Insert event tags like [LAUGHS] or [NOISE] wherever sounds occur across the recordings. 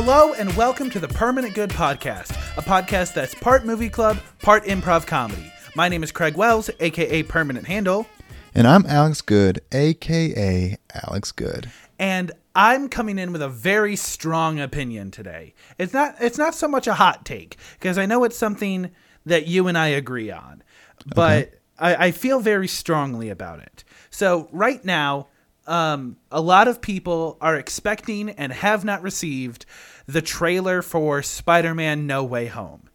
Hello and welcome to the Permanent Good Podcast, a podcast that's part movie club, part improv comedy. My name is Craig Wells, aka Permanent Handle, And I'm Alex Good, aka Alex Good. and I'm coming in with a very strong opinion today. It's not it's not so much a hot take because I know it's something that you and I agree on, but I, I feel very strongly about it. So right now, um, a lot of people are expecting and have not received the trailer for Spider-Man: No Way Home.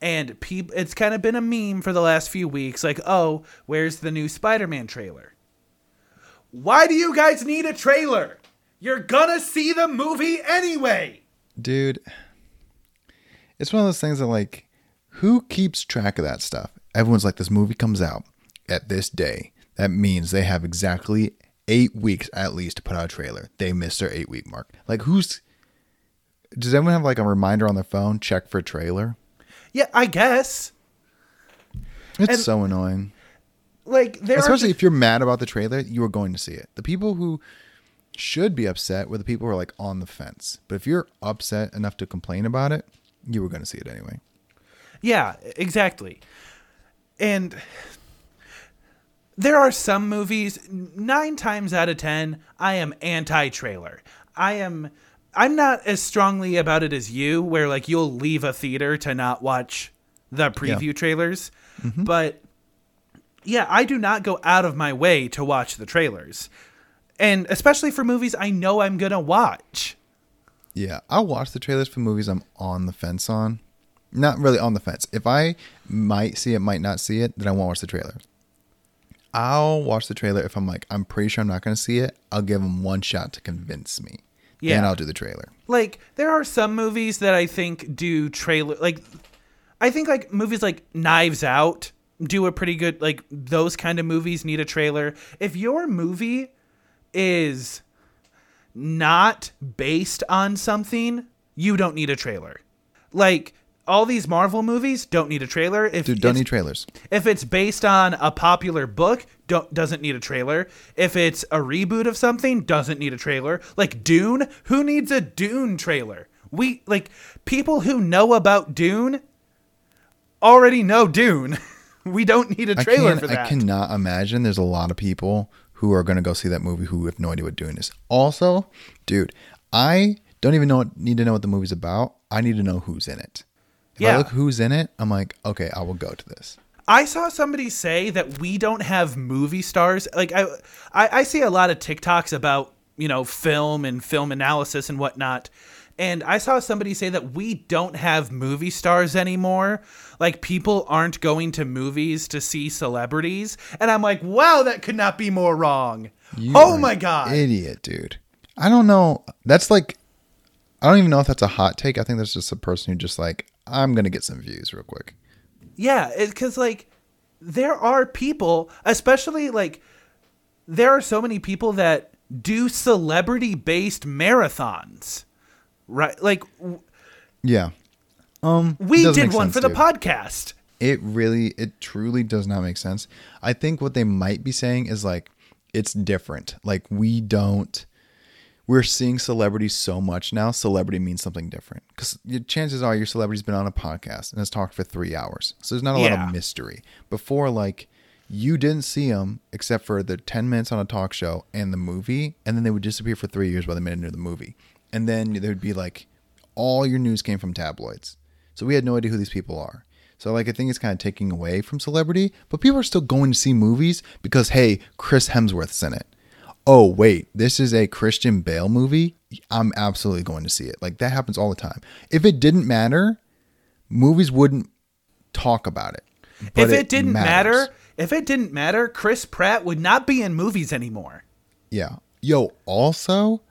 And peop- it's kind of been a meme for the last few weeks like, oh, where's the new Spider Man trailer? Why do you guys need a trailer? You're gonna see the movie anyway! Dude, it's one of those things that, like, who keeps track of that stuff? Everyone's like, this movie comes out at this day. That means they have exactly eight weeks at least to put out a trailer. They missed their eight week mark. Like, who's. Does anyone have, like, a reminder on their phone? Check for trailer? Yeah, I guess. It's And- so annoying. Like, there Especially if you're mad about the trailer, you are going to see it. The people who should be upset were the people who are like on the fence. But if you're upset enough to complain about it, you were going to see it anyway. Yeah, exactly. And there are some movies, nine times out of ten, I am anti trailer. I am. I'm not as strongly about it as you, where like you'll leave a theater to not watch the preview trailers. Mm-hmm. But yeah, I do not go out of my way to watch the trailers. And especially for movies I know I'm going to watch. Yeah, I'll watch the trailers for movies I'm on the fence on. Not really on the fence. If I might see it, might not see it, then I won't watch the trailer. I'll watch the trailer if I'm like, I'm pretty sure I'm not going to see it. I'll give them one shot to convince me. Yeah. And I'll do the trailer. like there are some movies that I think do trailer like I think like movies like Knives Out do a pretty good like those kind of movies need a trailer. If your movie is not based on something, you don't need a trailer. Like all these Marvel movies don't need a trailer. If Dude, don't need trailers. if it's based on a popular book, don't doesn't need a trailer. If it's a reboot of something, doesn't need a trailer. Like Dune, who needs a Dune trailer? We like people who know about Dune already know Dune. [LAUGHS] we don't need a trailer can't, for that. I cannot imagine there's a lot of people who are going to go see that movie who have no idea what Dune is. Also, dude, I don't even know what, need to know what the movie's about. I need to know who's in it. If Yeah. I look who's in it, I'm like, okay, I will go to this. I saw somebody say that we don't have movie stars. Like I, I, I see a lot of TikToks about you know film and film analysis and whatnot, and I saw somebody say that we don't have movie stars anymore. Like people aren't going to movies to see celebrities, and I'm like, wow, that could not be more wrong. You oh my god! Idiot, dude. I don't know. That's like, I don't even know if that's a hot take. I think that's just a person who just like, I'm going to get some views real quick. Yeah, because like there are people, especially like there are so many people that do celebrity based marathons, right? Like w- Yeah. Um, we did one sense, for the podcast. it really it truly does not make sense i think what they might be saying is like it's different like we don't we're seeing celebrities so much now celebrity means something different. Because chances are your celebrity's been on a podcast and has talked for three hours. So there's not a lot of mystery. Before like you didn't see them except for the 10 minutes on a talk show and the movie and then they would disappear for three years by the minute into the movie. And then there would be like all your news came from tabloids. So we had no idea who these people are. So like I think it's kind of taking away from celebrity, but people are still going to see movies because hey, Chris Hemsworth's in it. Oh wait, this is a Christian Bale movie. I'm absolutely going to see it. Like that happens all the time. If it didn't matter, movies wouldn't talk about it. But if it, didn't matters. matter, if it didn't matter, Chris Pratt would not be in movies anymore. yeah. Yo, also,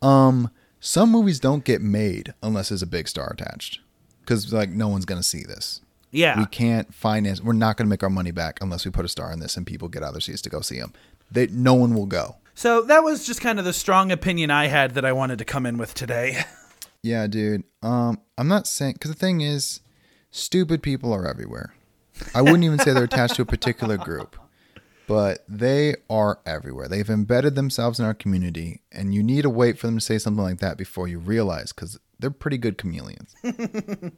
um, some movies don't get made unless there's a big star attached, because like no one's gonna see this. Yeah. we can't finance. We're not going to make our money back unless we put a star in this and people get out of their seats to go see them. They, no one will go. So that was just kind of the strong opinion I had that I wanted to come in with today. [LAUGHS] Yeah, dude. Um, I'm not saying because the thing is, stupid people are everywhere. I wouldn't even say they're attached to a particular group. but they are everywhere. They've embedded themselves in our community, and you need to wait for them to say something like that before you realize because they're pretty good chameleons. [LAUGHS]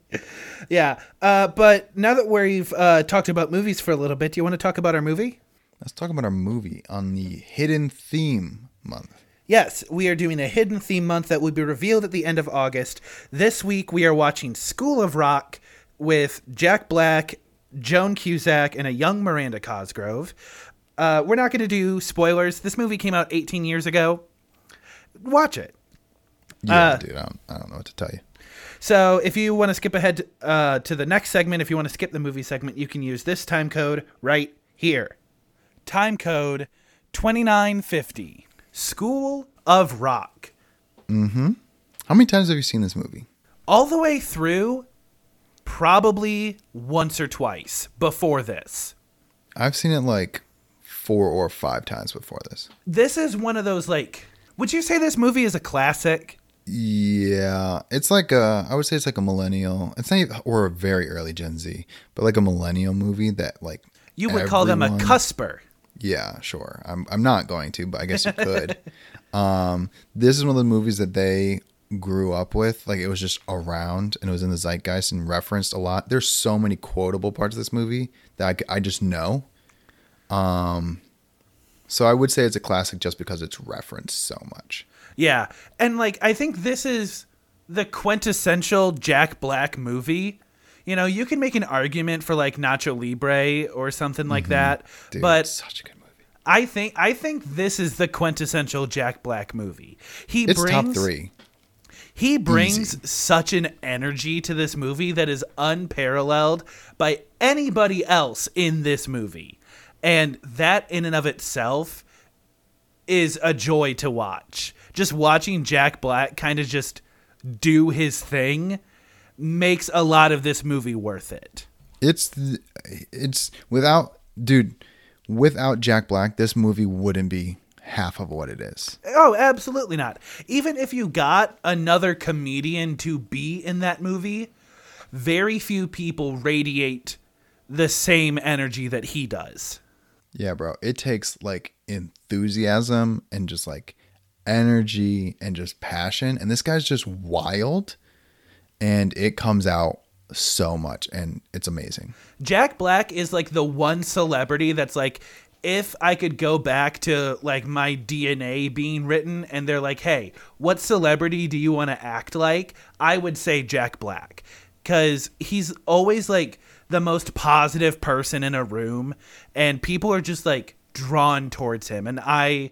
Yeah. Uh, but now that we've uh, talked about movies for a little bit, do you want to talk about our movie? Let's talk about our movie on the hidden theme month. Yes, we are doing a hidden theme month that will be revealed at the end of August. This week we are watching School of Rock with Jack Black, Joan Cusack, and a young Miranda Cosgrove. Uh, we're not going to do spoilers. This movie came out 18 years ago. Watch it. Yeah, Uh, dude, I don't, I don't know what to tell you. So if you want to skip ahead uh, to the next segment, if you want to skip the movie segment, you can use this time code right here. Time code 2950. School of Rock. Mhm. How many times have you seen this movie? All the way through, probably once or twice before this. I've seen it like four or five times before this. This is one of those, like, would you say this movie is a classic? Yeah, it's like a. I would say it's like a millennial. It's not even, or a very early Gen Z, but like a millennial movie that like You would call them a everyone- cusper. Yeah, sure. I'm I'm not going to, but I guess you could. [LAUGHS] um, this is one of the movies that they grew up with. Like it was just around and it was in the zeitgeist and referenced a lot. There's so many quotable parts of this movie that I just know. Um, so I would say it's a classic just because it's referenced so much. Yeah. And like I think this is the quintessential Jack Black movie. You know, you can make an argument for like Nacho Libre or something like that, Mm-hmm. Dude, but such a good movie. I think I think this is the quintessential Jack Black movie. He It's brings top three. he brings Easy. such an energy to this movie that is unparalleled by anybody else in this movie. And that in and of itself is a joy to watch. Just watching Jack Black kind of just do his thing makes a lot of this movie worth it. It's it's without dude, without Jack Black, this movie wouldn't be half of what it is. Oh, absolutely not. Even if you got another comedian to be in that movie, very few people radiate the same energy that he does. Yeah, bro. It takes like enthusiasm and just like energy and just passion. And this guy's just wild and it comes out so much and it's amazing. Jack Black is like the one celebrity that's like, if I could go back to like my DNA being written and they're like, hey, what celebrity do you want to act like? I would say Jack Black. Because he's always like the most positive person in a room and people are just like drawn towards him. And I.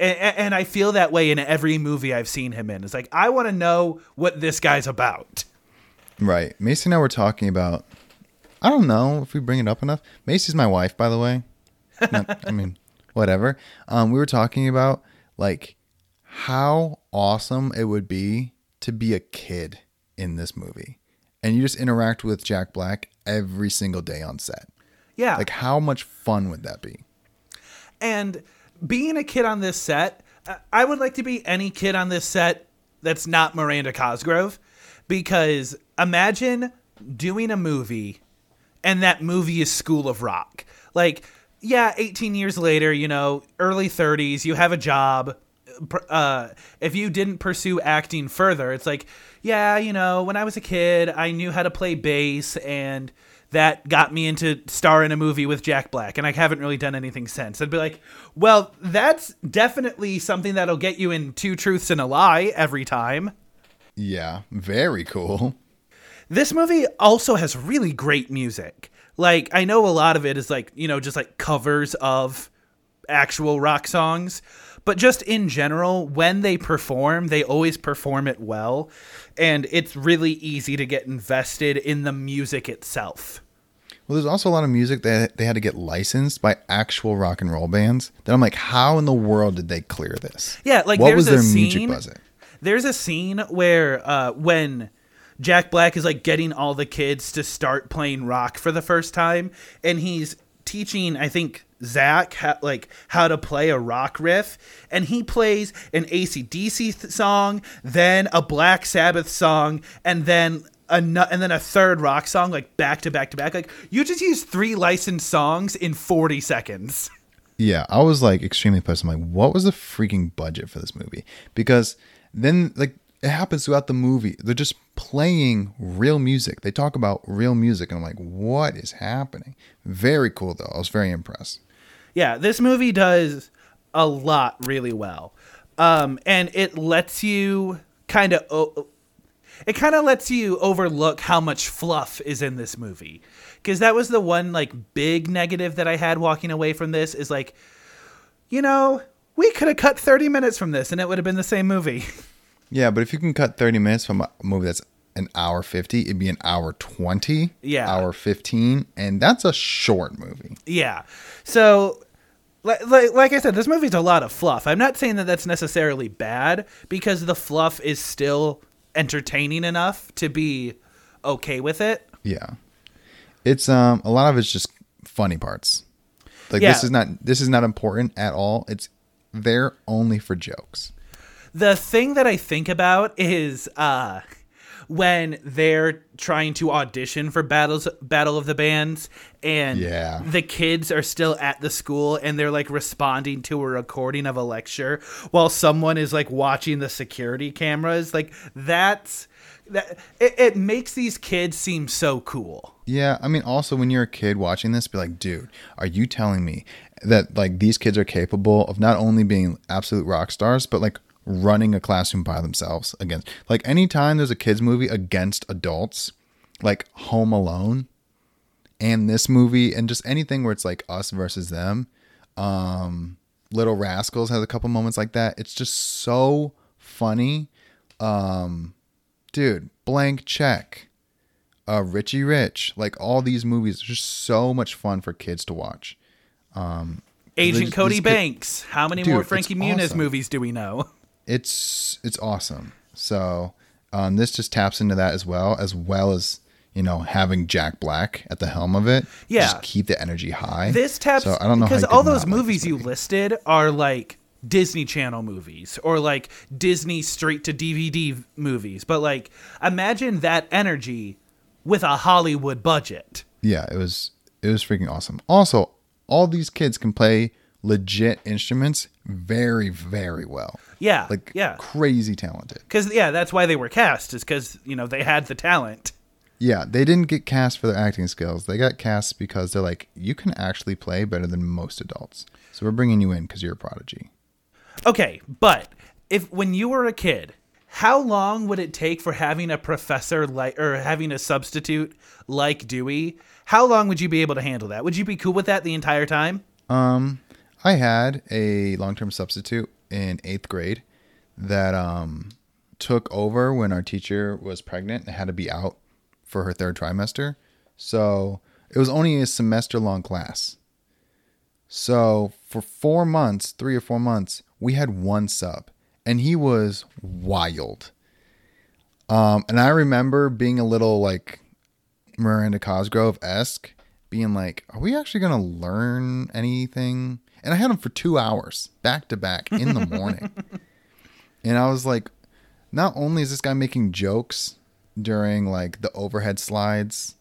And, and I feel that way in every movie I've seen him in. It's like I want to know what this guy's about. Right. Macy and I were talking about I don't know if we bring it up enough. Macy's my wife, by the way. [LAUGHS] No, I mean, whatever. Um, we were talking about like how awesome it would be to be a kid in this movie. And you just interact with Jack Black every single day on set. Yeah. Like how much fun would that be? And being a kid on this set, I- would like to be any kid on this set that's not Miranda Cosgrove because imagine doing a movie and that movie is School of Rock. Like, yeah, 18 years later, you know, early 30s, you have a job. Uh, if you didn't pursue acting further, it's like, yeah, you know, when I was a kid, I knew how to play bass and that got me into star in a movie with Jack Black, and I haven't really done anything since. I'd be like, well, that's definitely something that'll get you in two truths and a lie every time. Yeah, very cool. This movie also has really great music. Like, I know a lot of it is like, you know, just like covers of actual rock songs, but just in general, when they perform, they always perform it well. And it's really easy to get invested in the music itself. Well, there's also a lot of music that they had to get licensed by actual rock and roll bands. That I'm like, how in the world did they clear this? Yeah, like what there's was a their scene, music budget? There's a scene where uh, when Jack Black is like getting all the kids to start playing rock for the first time, and he's teaching, I think Zach ha- like how to play a rock riff, and he plays an ACDC th- song, then a Black Sabbath song, and then a nu- and then a third rock song like back to back to back. Like you just use three licensed songs in 40 seconds. [LAUGHS] Yeah, I was like extremely pissed. I'm like, what was the freaking budget for this movie? Because then like it happens throughout the movie. They're just playing real music. They talk about real music, and I'm like, what is happening? Very cool though. I was very impressed. Yeah, this movie does a lot really well. Um, and it lets you kind of o- it kind of lets you overlook how much fluff is in this movie because that was the one like big negative that i had walking away from this is like you know we could have cut 30 minutes from this and it would have been the same movie [LAUGHS] Yeah, but if you can cut 30 minutes from a movie that's an hour 50, it'd be an hour 20, Yeah. hour 15, and that's a short movie. yeah so like, like, like i said this movie's a lot of fluff i'm not saying that that's necessarily bad because the fluff is still entertaining enough to be okay with it Yeah. It's um a lot of it's just funny parts. Like Yeah. this is not this is not important at all. It's there only for jokes. the thing that I think about is uh when they're trying to audition for battles battle of the bands and Yeah. the kids are still at the school and they're like responding to a recording of a lecture while someone is like watching the security cameras like that's that it, it makes these kids seem so cool Yeah, I mean also when you're a kid watching this be like, dude, are you telling me that like these kids are capable of not only being absolute rock stars but like running a classroom by themselves against like anytime there's a kids movie against adults like Home Alone and this movie and just anything where it's like us versus them um Little Rascals has a couple moments like that. It's just so funny. Um dude, blank check. Uh Richie Rich, like all these movies are just so much fun for kids to watch. Um Agent cody banks how many Dude, more frankie muniz awesome. movies do we know [LAUGHS] It's it's awesome. So um this just taps into that as well, as well as you know, having Jack Black at the helm of it. Yeah. Just keep the energy high. This taps So I don't know because all those like movies you listed are like Disney Channel movies or like Disney straight to DVD movies. But like imagine that energy with a Hollywood budget. Yeah, it was it was freaking awesome. Also, all these kids can play legit instruments very very well. Yeah. Like yeah. crazy talented. Cuz yeah, that's why they were cast is cuz you know they had the talent. Yeah, they didn't get cast for their acting skills. They got cast because they're like, you can actually play better than most adults. So we're bringing you in because you're a prodigy. Okay, but if when you were a kid, how long would it take for having a professor like or having a substitute like Dewey? How long would you be able to handle that? Would you be cool with that the entire time? Um, I had a long-term substitute in eighth grade that um took over when our teacher was pregnant and had to be out for her third trimester. So it was only a semester-long class. So for four months, three or four months, we had one sub, and he was wild. Um, and I remember being a little like Miranda Cosgrove esque, being like, "Are we actually gonna learn anything?" And I had him for two hours back to back in the morning, [LAUGHS] and I was like, "Not only is this guy making jokes during like the overhead slides,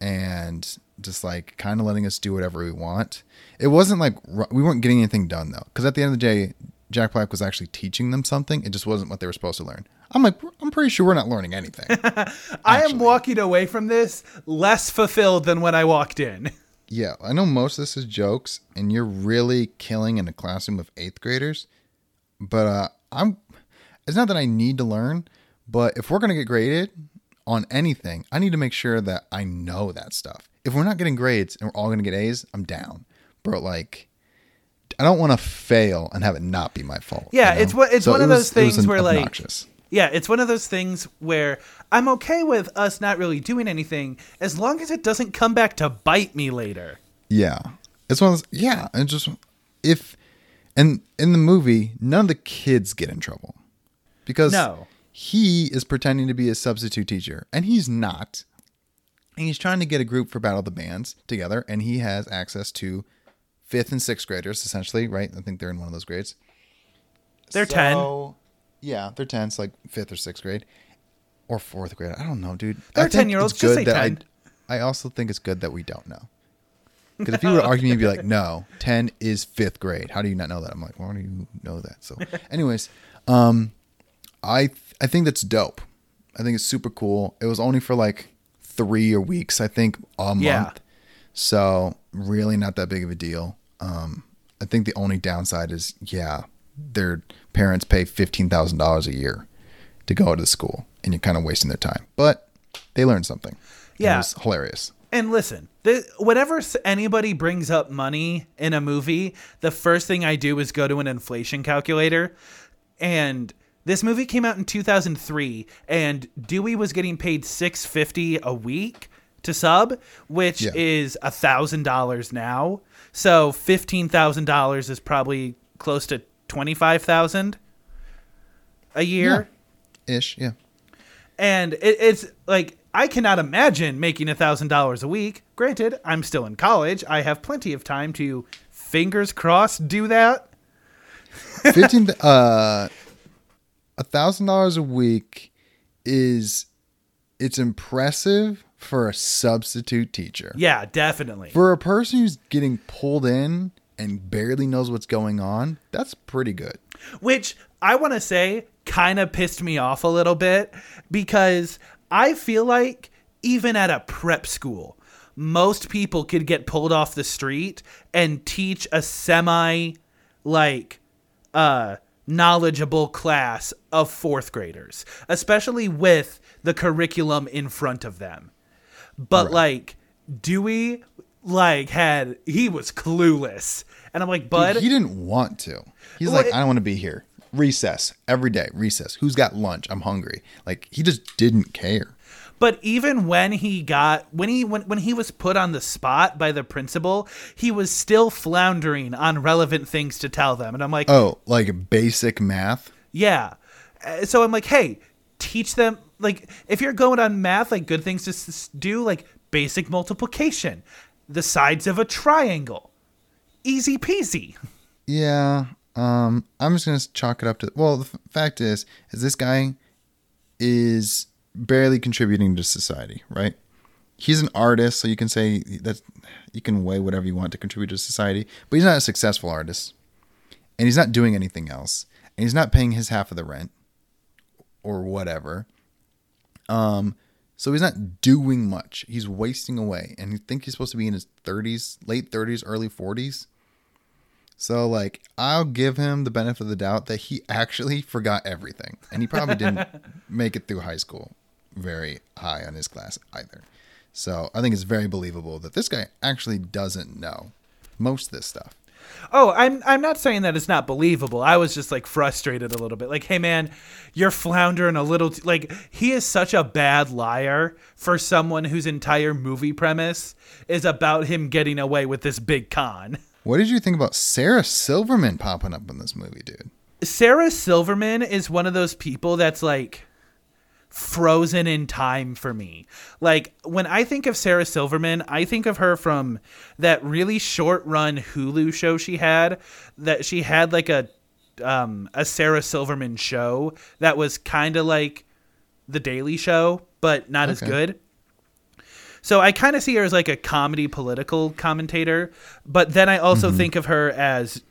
and just like kind of letting us do whatever we want, it wasn't like we weren't getting anything done though, because at the end of the day." Jack Black was actually teaching them something. It just wasn't what they were supposed to learn. I'm like, I'm pretty sure we're not learning anything. [LAUGHS] I am walking away from this less fulfilled than when I walked in. Yeah, I know most of this is jokes, and you're really killing in a classroom of eighth graders. But uh, I'm. It's not that I need to learn, but if we're gonna get graded on anything, I need to make sure that I know that stuff. If we're not getting grades and we're all gonna get A's, I'm down. But like, I don't want to fail and have it not be my fault. Yeah, you know? it's what- it's one it of those was things where, like, obnoxious. Yeah, it's one of those things where I'm okay with us not really doing anything as long as it doesn't come back to bite me later. Yeah. It's one of those, yeah. And just, if, and in the movie, none of the kids get in trouble because No. he is pretending to be a substitute teacher and he's not. And he's trying to get a group for Battle of the Bands together and he has access to fifth and sixth graders, essentially, right? I think they're in one of those grades. They're 10. Yeah, they're 10. It's like fifth or sixth grade. or fourth grade. I don't know, dude. They're I 10-year-olds, just good say that 10. I, I also think it's good that we don't know. Because if you were to argue me, you'd be like, no, 10 is fifth grade. How do you not know that? I'm like, why do you know that? So, [LAUGHS] anyways, um, I th- I think that's dope. I think it's super cool. It was only for like three or weeks, I think, a month. Yeah. So really not that big of a deal. Um, I think the only downside is, yeah, their parents pay fifteen thousand dollars a year to go to the school, and you're kind of wasting their time. But they learned something. Yeah. it was hilarious. And listen, th- whenever anybody brings up money in a movie, the first thing I do is go to an inflation calculator. And this movie came out in 2003, and Dewey was getting paid 650 a week to sub, which Yeah. is a thousand dollars now. So fifteen thousand dollars is probably close to twenty five thousand a year. Ish, yeah. and it, it's like I cannot imagine making a thousand dollars a week. Granted, I'm still in college. I have plenty of time to, fingers crossed, do that. [LAUGHS] Fifteen uh a thousand dollars a week is it's impressive for a substitute teacher. Yeah, definitely. For a person who's getting pulled in and barely knows what's going on, that's pretty good. Which I want to say kind of pissed me off a little bit because I feel like even at a prep school, most people could get pulled off the street and teach a semi like uh knowledgeable class of fourth graders, especially with the curriculum in front of them. But Right. like Dewey like had he was clueless. And I'm like, bud, he didn't want to. He's Well, like, it- I don't want to be here. Recess every day. Recess. Who's got lunch? I'm hungry. Like he just didn't care. But even when he got when he when, when he was put on the spot by the principal, he was still floundering on relevant things to tell them. And I'm like, Oh, like basic math. yeah. Uh, So I'm like, hey, teach them like if you're going on math, like good things to s- do, like basic multiplication, the sides of a triangle, easy peasy. Yeah. Um, I'm just gonna chalk it up to. Well, the f- fact is, is this guy is barely contributing to society, right? He's an artist, so you can say that you can weigh whatever you want to contribute to society, but he's not a successful artist, and he's not doing anything else, and he's not paying his half of the rent or whatever. Um, so he's not doing much. He's wasting away, and you think he's supposed to be in his 30s, late 30s, early 40s. So like I'll give him the benefit of the doubt that he actually [LAUGHS] forgot everything. And he probably didn't [LAUGHS] make it through high school very high on his class either. So I think it's very believable that this guy actually doesn't know most of this stuff. Oh, I'm I'm not saying that it's not believable. I was just like frustrated a little bit. Like, hey man, you're floundering a little. T-. Like he is such a bad liar for someone whose entire movie premise is about him getting away with this big con. [LAUGHS] What did you think about Sarah Silverman popping up in this movie, dude? Sarah Silverman is one of those people that's like frozen in time for me. Like when I think of Sarah Silverman, I think of her from that really short run Hulu show she had that she had like a um a Sarah Silverman show that was kind of like the Daily Show but not as good. So I kind of see her as like a comedy political commentator, but then I also think of her as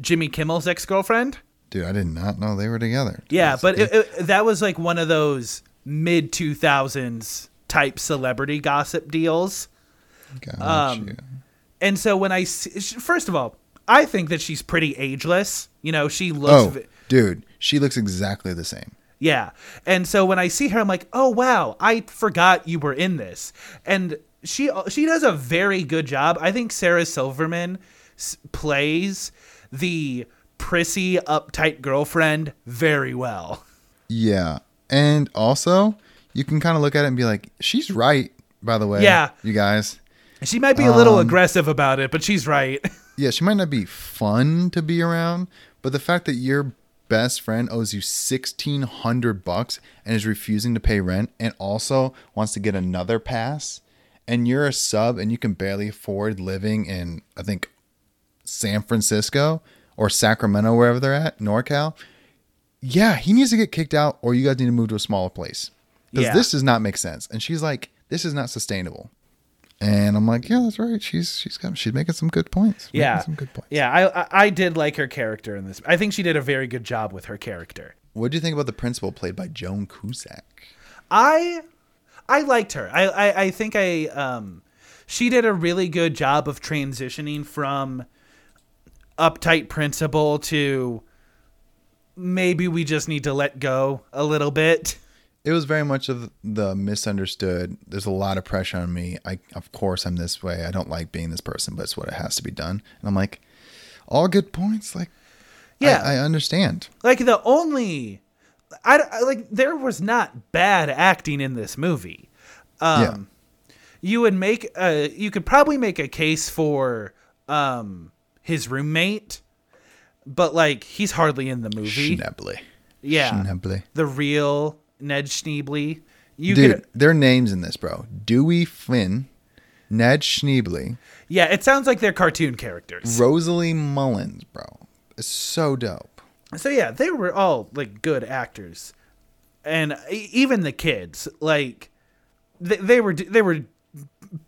Jimmy Kimmel's ex-girlfriend. Dude, I did not know they were together. Yeah, That's- but it, it, that was like one of those mid 2000s type celebrity gossip deals. Got um. And so when I see, first of all, I think that she's pretty ageless. You know, she looks Oh, dude, she looks exactly the same. yeah. And so when I see her I'm like, "Oh wow, I forgot you were in this." And she she does a very good job. I think Sarah Silverman s- plays the prissy uptight girlfriend very well. Yeah. And also, you can kind of look at it and be like, she's right, by the way. Yeah. You guys. She might be a little Um, aggressive about it, but she's right. [LAUGHS] Yeah, she might not be fun to be around, but the fact that your best friend owes you 1600 bucks and is refusing to pay rent and also wants to get another pass and you're a sub and you can barely afford living in I think San Francisco or Sacramento wherever they're at, NorCal. Yeah, he needs to get kicked out or you guys need to move to a smaller place. because Yeah. this does not make sense. And she's like, this is not sustainable. And I'm like, yeah, that's right. She's she's got she's making some good points. Yeah, some good points. yeah. I, I I did like her character in this. I think she did a very good job with her character. What do you think about the principal played by Joan Cusack? I I liked her. I, I I think I um she did a really good job of transitioning from uptight principal to maybe we just need to let go a little bit. It was very much of the misunderstood. There's a lot of pressure on me. I of course I'm this way. I don't like being this person, but it's what it has to be done. And I'm like, all good points. Like, Yeah. I, I understand. Like the only I, I- like there was not bad acting in this movie. Um you would make a you could probably make a case for um his roommate but like he's hardly in the movie. Schneebly. Yeah. The real Ned Schneebly. You Dude, could their names in this, bro. Dewey Finn, Ned Schneebly, Yeah, it sounds like they're cartoon characters. Rosalie Mullins, bro. It's so dope. So yeah, they were all like good actors. And even the kids, like they, they were they were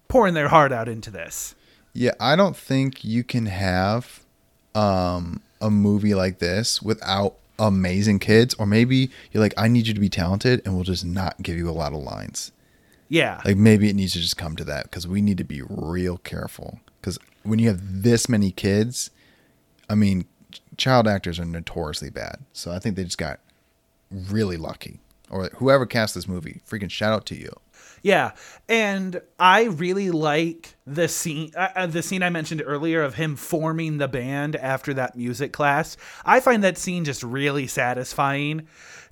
pouring their heart out into this. Yeah, I don't think you can have um, a movie like this without amazing kids, or maybe you're like, I need you to be talented, and we'll just not give you a lot of lines. Yeah. Like maybe it needs to just come to that because we need to be real careful. Because when you have this many kids, I mean, child actors are notoriously bad. So I think they just got really lucky. Or whoever cast this movie, freaking shout out to you. Yeah, and I really like the scene uh, uh, the scene I mentioned earlier of him forming the band after that music class. I find that scene just really satisfying.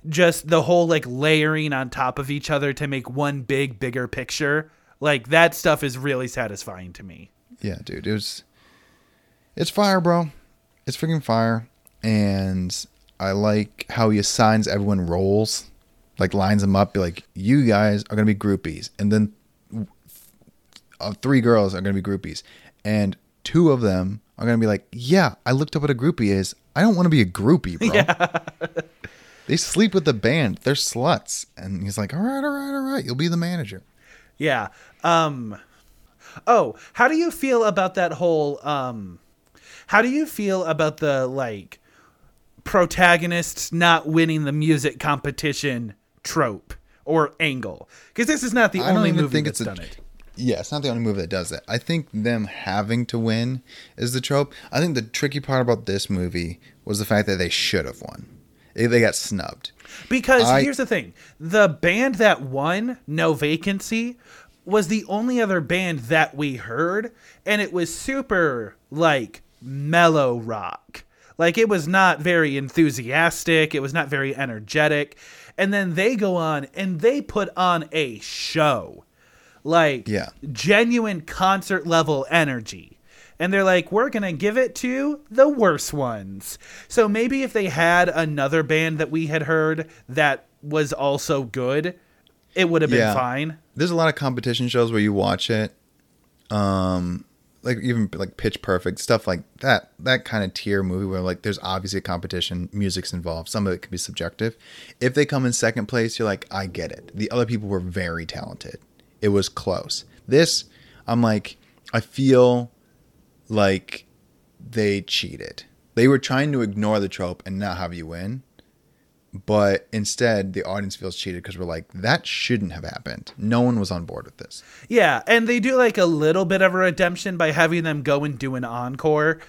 Just the whole like layering on top of each other to make one big bigger picture. Like that stuff is really satisfying to me. Yeah, dude, it was. It's fire, bro. It's freaking fire, and I like how he assigns everyone roles, like lines them up. Be like, you guys are gonna be groupies, and then uh, three girls are gonna be groupies, and two of them are gonna be like, yeah, I looked up what a groupie is. I don't want to be a groupie, bro. Yeah. [LAUGHS] They sleep with the band. They're sluts, and he's like, all right, all right, all right. You'll be the manager. Yeah. Um Oh, how do you feel about that whole um how do you feel about the like protagonists not winning the music competition trope or angle? Because this is not the I only movie that's a- done it. Yeah, it's not the only movie that does that. I think them having to win is the trope. I think the tricky part about this movie was the fact that they should have won. They, they got snubbed. Because I- here's the thing the band that won, No Vacancy, was the only other band that we heard, and it was super, like, mellow rock. Like, it was not very enthusiastic, it was not very energetic. And then they go on and they put on a show. Like, Yeah. genuine concert level energy. And they're like, we're going to give it to the worst ones. So maybe if they had another band that we had heard that was also good, it would have been Yeah. fine. There's a lot of competition shows where you watch it, um, like even like Pitch Perfect stuff like that. That kind of tier movie where like there's obviously a competition, music's involved. Some of it can be subjective. If they come in second place, you're like, I get it. The other people were very talented. It was close. This, I'm like, I feel like they cheated. They were trying to ignore the trope and not have you win. But instead, the audience feels cheated because we're like, that shouldn't have happened. No one was on board with this. Yeah, and they do like a little bit of a redemption by having them go and do an encore.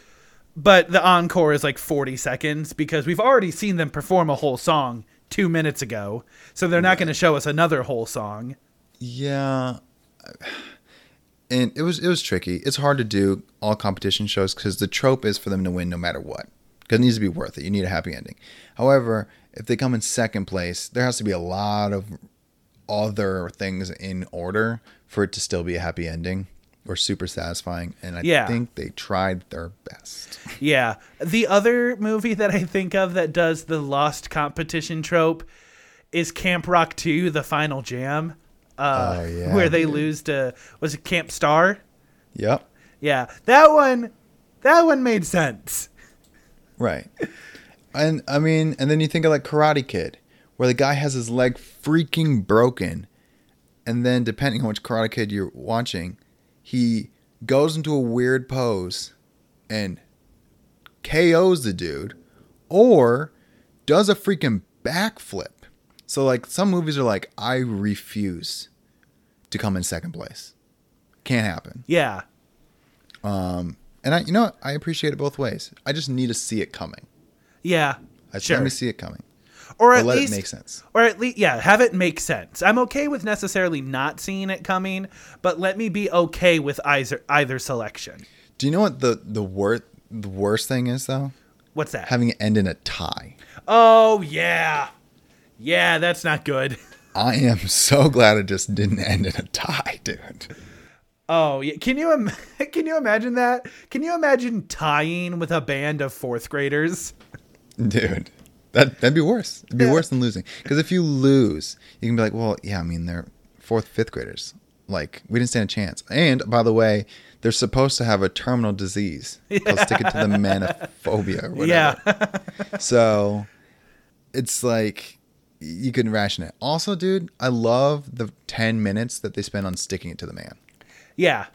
But the encore is like 40 seconds because we've already seen them perform a whole song two minutes ago. So they're not going to show us another whole song. Yeah, and it was it was tricky. It's hard to do all competition shows because the trope is for them to win no matter what. Because it needs to be worth it. You need a happy ending. However, if they come in second place, there has to be a lot of other things in order for it to still be a happy ending or super satisfying. And I Yeah. think they tried their best. [LAUGHS] Yeah. The other movie that I think of that does the lost competition trope is Camp Rock 2, The Final Jam. Uh, Oh, [LAUGHS] yeah, where they dude. lose to was it Camp Star? Yep. Yeah. That one that one made sense. Right. And I mean, and then you think of like Karate Kid, where the guy has his leg freaking broken, and then depending on which Karate Kid you're watching, he goes into a weird pose and KOs the dude, or does a freaking backflip. So like some movies are like, I refuse to come in second place. Can't happen. Yeah. Um, and I, you know, what? I appreciate it both ways. I just need to see it coming. Yeah. Just sure. let me see it coming. or Or at let least it make sense. or at least yeah have it make sense i'm okay with necessarily not seeing it coming but let me be okay with either either selection Do you know what the the worst the worst thing is though? what's that Having it end in a tie. oh yeah yeah that's not good [LAUGHS] I am so glad it just didn't end in a tie, dude. oh yeah can you Im- [LAUGHS] can you imagine that can you imagine tying with a band of fourth graders [LAUGHS] [LAUGHS] Dude, that that'd be worse. It'd be Yeah. worse than losing. Because if you lose, you can be like, well, yeah, I mean, they're fourth, fifth graders. Like, we didn't stand a chance. And by the way, they're supposed to have a terminal disease. [LAUGHS] They'll stick it to the manophobia or [LAUGHS] whatever. yeah So it's like you can ration it. Also, dude, I love the 10 minutes that they spend on sticking it to the man. yeah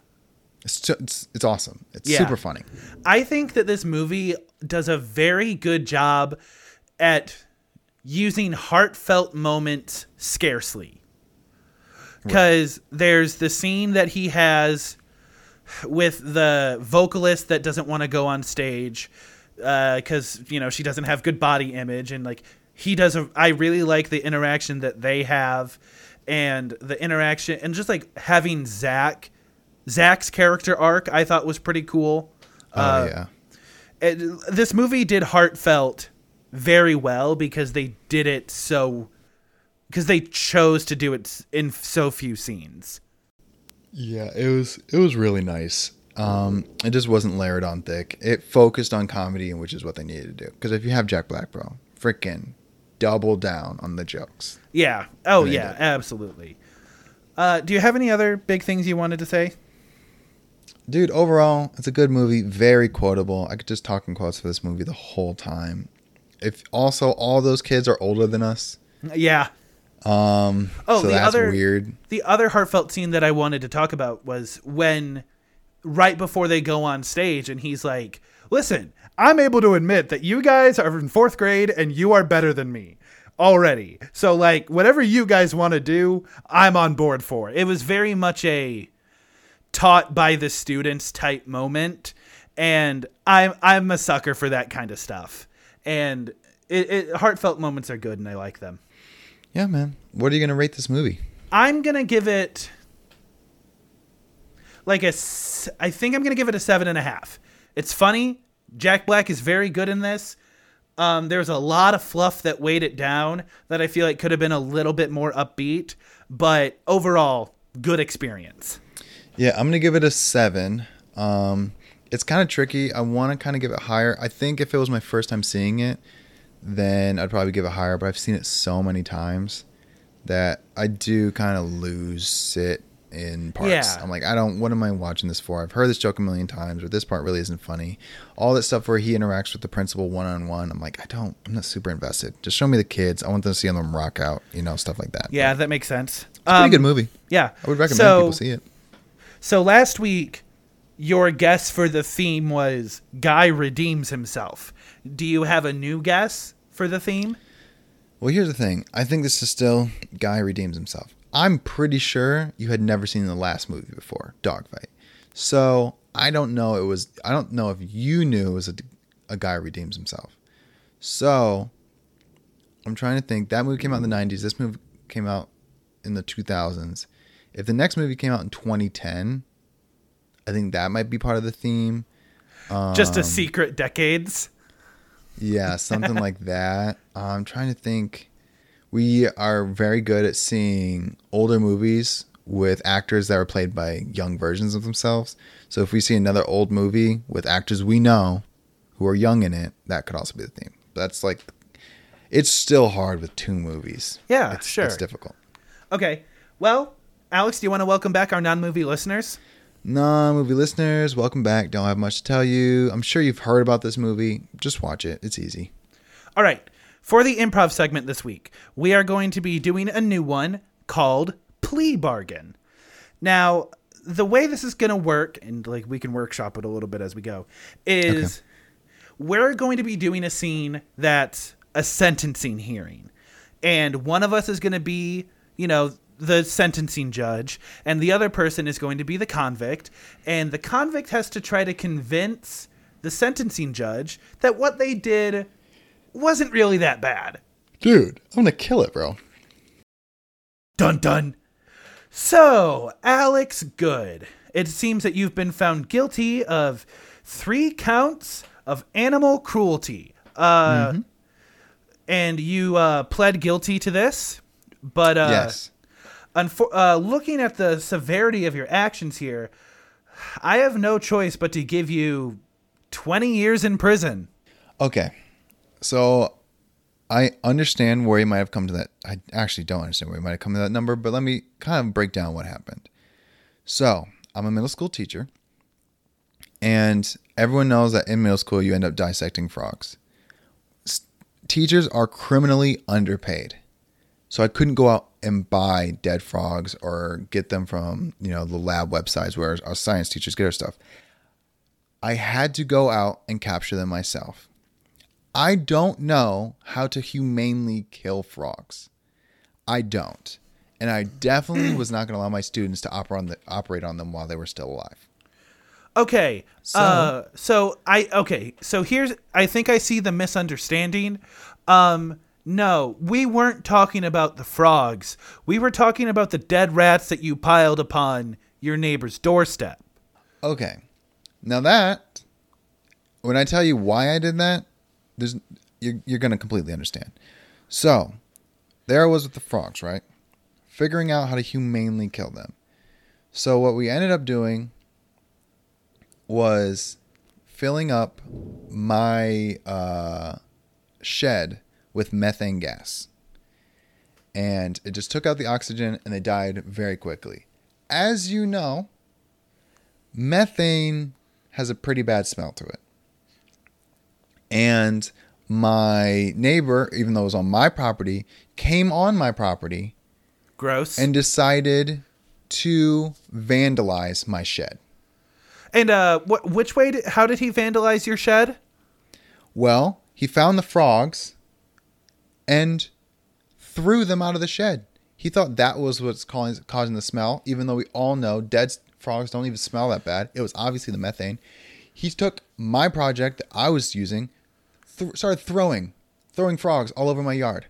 It's it's, it's awesome. It's Yeah. super funny. I think that this movie does a very good job at using heartfelt moments scarcely. Because there's the scene that he has with the vocalist that doesn't want to go on stage uh, because you know she doesn't have good body image and like he doesn't i really like the interaction that they have and the interaction and just like having zach zach's character arc i thought was pretty cool Oh, Uh, yeah. it, this movie did heartfelt very well because they did it so because they chose to do it in so few scenes Yeah, it was it was really nice. Um, it just wasn't layered on thick. It focused on comedy, which is what they needed to do. Because if you have Jack Black, bro, freaking double down on the jokes. yeah oh yeah did. absolutely uh, do you have any other big things you wanted to say Dude, overall, it's a good movie. Very quotable. I could just talk in quotes for this movie the whole time. If also all those kids are older than us, yeah um, Oh, so the that's other- weird. the other heartfelt scene that I wanted to talk about was when right before they go on stage and he's like, "Listen, I'm able to admit that you guys are in 4th grade and you are better than me already. So like whatever you guys want to do, I'm on board for." It was very much a taught by the students type moment and I'm I'm a sucker for that kind of stuff. And it, it heartfelt moments are good and I like them. Yeah, man. What are you gonna rate this movie? I'm gonna give it like a i think I'm gonna give it a seven and a half. It's funny. Jack Black is very good in this. Um, there's a lot of fluff that weighed it down that I feel like could have been a little bit more upbeat, but overall, good experience. Yeah, I'm gonna give it a seven. Um, it's kind of tricky. I want to kind of give it higher. I think if it was my first time seeing it, then I'd probably give it higher. But I've seen it so many times that I do kind of lose it in parts. Yeah. I'm like, I don't. What am I watching this for? I've heard this joke a million times, or this part really isn't funny. All that stuff where he interacts with the principal one on one. I'm like, I don't. I'm not super invested. Just show me the kids. I want them to see them rock out. You know, stuff like that. Yeah, that makes sense. It's a pretty good movie. Yeah, I would recommend so, people see it. So last week, your guess for the theme was Guy redeems himself. Do you have a new guess for the theme? Well, here's the thing. I think this is still Guy redeems himself. I'm pretty sure you had never seen the last movie before, Dogfight. So I don't know. It was. I don't know if you knew it was a, a guy redeems himself. So I'm trying to think. That movie came out in the '90s. This movie came out in the 2000s. If the next movie came out in 2010, I think that might be part of the theme. Just a Um, secret decades. Yeah, something like [LAUGHS] that. I'm trying to think. We are very good at seeing older movies with actors that are played by young versions of themselves. So if we see another old movie with actors we know who are young in it, that could also be the theme. That's like, it's still hard with two movies. Yeah, it's, sure. It's difficult. Okay. Well, Alex, do you want to welcome back our non-movie listeners? Non movie listeners, welcome back. Don't have much to tell you. I'm sure you've heard about this movie. Just watch it. It's easy. All right. for the improv segment this week, we are going to be doing a new one called Plea Bargain. Now, the way this is going to work, and like we can workshop it a little bit as we go, is we're going to be doing a scene that's a sentencing hearing. And one of us is going to be, you know, the sentencing judge, and the other person is going to be the convict. And the convict has to try to convince the sentencing judge that what they did wasn't really that bad. Dude, I'm gonna kill it, bro. Dun dun. So, Alex Good, it seems that you've been found guilty of three counts of animal cruelty. Uh, And you uh, pled guilty to this, but uh, yes. Unfor- uh, looking at the severity of your actions here, I have no choice but to give you 20 years in prison. Okay. So I understand where you might have come to that. I actually don't understand where you might have come to that number, but let me kind of break down what happened. So I'm a middle school teacher, and everyone knows that in middle school you end up dissecting frogs. S- teachers are criminally underpaid. So I couldn't go out and buy dead frogs or get them from, you know, the lab websites where our science teachers get our stuff. I had to go out and capture them myself. I don't know how to humanely kill frogs. I don't. And I definitely was not going to allow my students to operate on, the, operate on them while they were still alive. Okay. So- uh so I okay, so here's I think I see the misunderstanding. Um no, we weren't talking about the frogs. We were talking about the dead rats that you piled upon your neighbor's doorstep. Okay. Now that, when I tell you why I did that, there's you're, you're going to completely understand. So, there I was with the frogs, right? Figuring out how to humanely kill them. So, what we ended up doing was filling up my uh, shed with methane gas. And it just took out the oxygen and they died very quickly. As you know, methane has a pretty bad smell to it. And my neighbor, even though it was on my property, came on my property Gross. and decided to vandalize my shed. And uh, wh- which way? Did, how did he vandalize your shed? Well, he found the frogs and threw them out of the shed. He thought that was what's causing, causing the smell, even though we all know dead frogs don't even smell that bad. It was obviously the methane. He took my project that I was using, th- started throwing, throwing frogs all over my yard,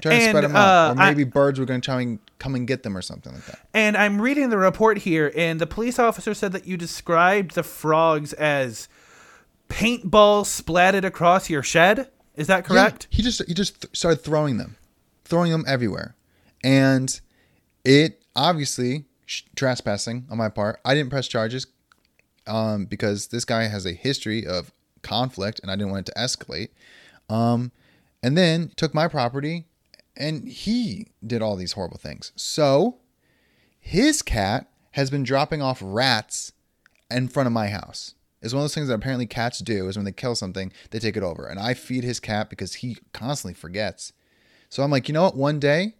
trying to spread them out, uh, or I- maybe birds were going to try and come and get them or something like that. And I'm reading the report here, and the police officer said that you described the frogs as paintballs splatted across your shed. Is that correct? Yeah, he just he just th- started throwing them, throwing them everywhere, and it obviously sh- trespassing on my part. I didn't press charges um, because this guy has a history of conflict, and I didn't want it to escalate. Um, and then took my property, and he did all these horrible things. So his cat has been dropping off rats in front of my house. It's one of those things that apparently cats do is when they kill something, they take it over. And I feed his cat because he constantly forgets. So I'm like, you know what? One day,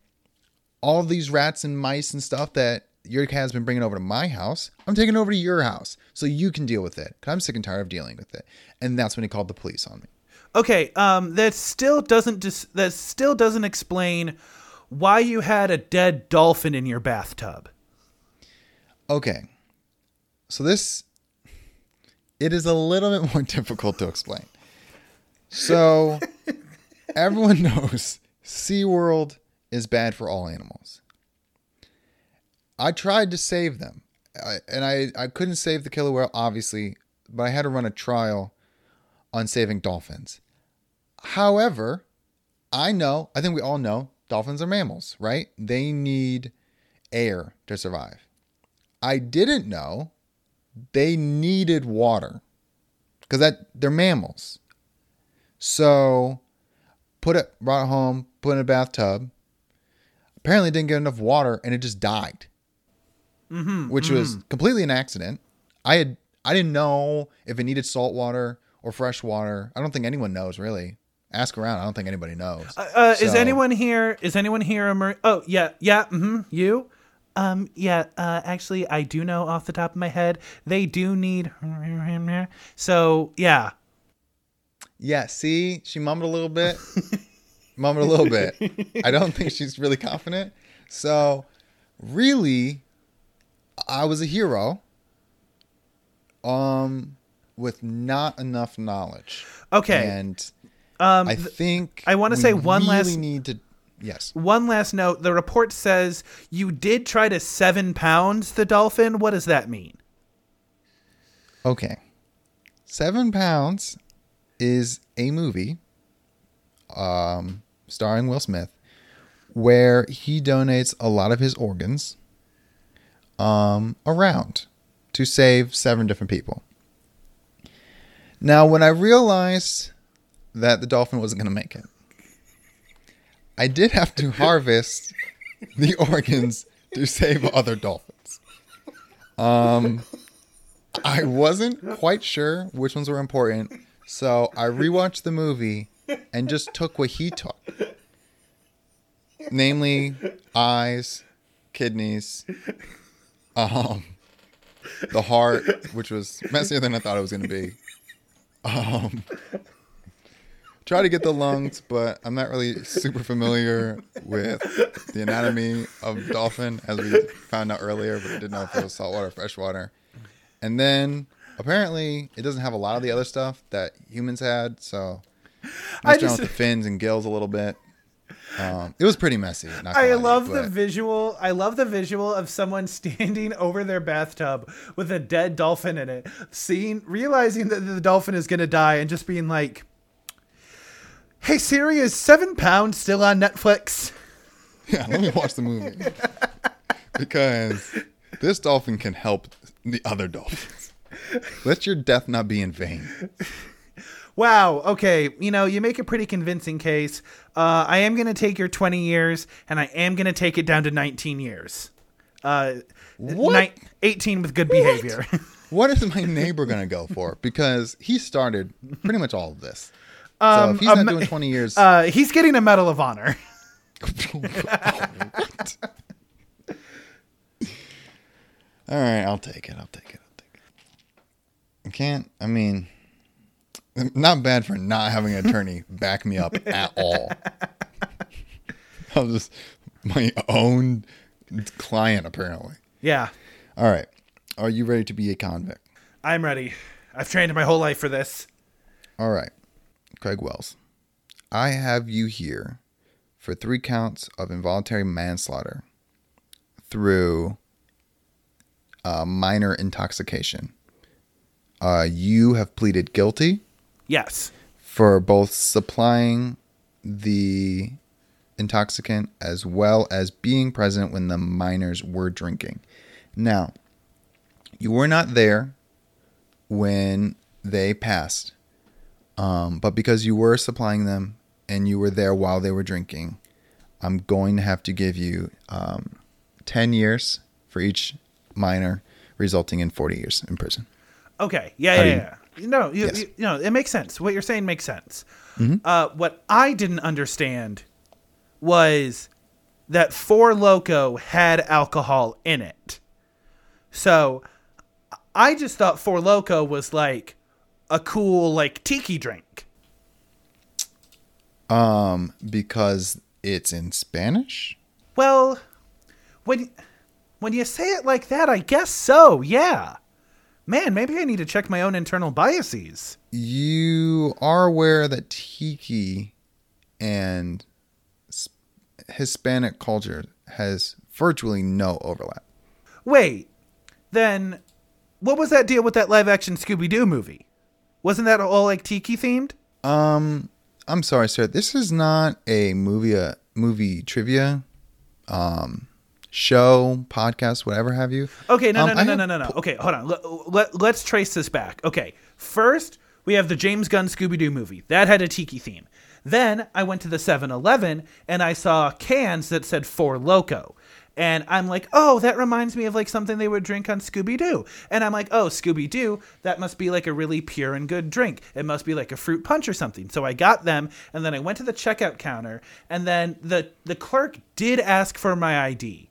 all these rats and mice and stuff that your cat has been bringing over to my house, I'm taking it over to your house so you can deal with it. Cause I'm sick and tired of dealing with it. And that's when he called the police on me. Okay, um, that still doesn't dis- that still doesn't explain why you had a dead dolphin in your bathtub. Okay. So this it is a little bit more [LAUGHS] difficult to explain. So [LAUGHS] everyone knows SeaWorld is bad for all animals. I tried to save them. I, and I, I couldn't save the killer whale, obviously, but I had to run a trial on saving dolphins. However, I know, I think we all know, dolphins are mammals, right? They need air to survive. I didn't know they needed water because that they're mammals. So, put it brought it home, put it in a bathtub. Apparently, didn't get enough water, and it just died. Mm-hmm, which was completely an accident. I had I didn't know if it needed salt water or fresh water. I don't think anyone knows really. ask around. I don't think anybody knows. Uh, is So- anyone here? Is anyone here a Marine? Oh yeah, yeah. Mm-hmm. You? Um. Yeah. Uh. Actually, I do know off the top of my head. They do need. [LAUGHS] So yeah. Yeah, see, she mumbled a little bit. mumbled a little bit. I don't think [LAUGHS] she's really confident. So, really, I was a hero. Um, with not enough knowledge. Okay. And Um. I think I wanna say one really last- need to. Yes. one last note. The report says you did try to seven pounds the dolphin. What does that mean? Okay. Seven Pounds is a movie um, starring Will Smith where he donates a lot of his organs um, around to save seven different people. Now, when I realized that the dolphin wasn't going to make it, I did have to harvest the [LAUGHS] organs to save other dolphins. Um, I wasn't quite sure which ones were important, so I rewatched the movie and just took what he took. Namely, eyes, kidneys, um, the heart, which was messier than I thought it was going to be. Um, try to get the lungs, but I'm not really super familiar with the anatomy of dolphin, as we found out earlier, but didn't know if it was saltwater or freshwater. And then apparently it doesn't have a lot of the other stuff that humans had, so I messed around just- with the fins and gills a little bit. Um, it was pretty messy. I love the visual. I love the visual of someone [LAUGHS] standing over their bathtub with a dead dolphin in it, seeing, realizing that the dolphin is gonna die, and just being like, "Hey Siri, is Seven Pounds still on Netflix?" [LAUGHS] Yeah, let me watch the movie [LAUGHS] because this dolphin can help the other dolphins. Let your death not be in vain. Wow. Okay. You know, you make a pretty convincing case. Uh, I am gonna take your 20 years, and I am gonna take it down to 19 years. Uh, What? ni- 18 with good behavior. What is my neighbor gonna go for? Because he started pretty much all of this. Um, so if he's not me- doing twenty years, uh, he's getting a Medal of Honor. [LAUGHS] [LAUGHS] what? All right, I'll take it. I'll take it. I'll take it. I can't. I mean, not bad for not having an attorney [LAUGHS] back me up at all. I'll just my own client apparently. Yeah. All right, are you ready to be a convict? I'm ready. I've trained my whole life for this. All right, Craig Wells, I have you here for three counts of involuntary manslaughter through uh, minor intoxication. Uh, you have pleaded guilty Yes. for both supplying the intoxicant as well as being present when the minors were drinking. Now, you were not there when they passed, um, but because you were supplying them and you were there while they were drinking, I'm going to have to give you um, 10 years for each minor, resulting in 40 years in prison. Okay. Yeah. How Yeah. you- yeah. No, you, Yes. you, you know, it makes sense. What you're saying makes sense. Mm-hmm. Uh, what I didn't understand was that Four Loco had alcohol in it. So I just thought Four Loco was like a cool like tiki drink. Um, because it's in Spanish? Well, when when you say it like that, I guess so. Yeah. Man, maybe I need to check my own internal biases. you are aware that tiki and Hispanic culture has virtually no overlap. Wait, then what was that deal with that live action Scooby Doo movie? Wasn't that all like tiki themed? Um, I'm sorry, sir. This is not a movie, uh, movie trivia, um, show, podcast, whatever have you. Okay, no, Um, no, no, no, no, no, no. Okay, hold on. Let, let, let's trace this back. Okay, first we have the James Gunn Scooby Doo movie that had a tiki theme. Then I went to the 7 Eleven and I saw cans that said Four Loco. And I'm like, oh, that reminds me of like something they would drink on Scooby Doo. And I'm like, oh, Scooby Doo, that must be like a really pure and good drink. It must be like a fruit punch or something. So I got them, and then I went to the checkout counter, and then the the clerk did ask for my ID.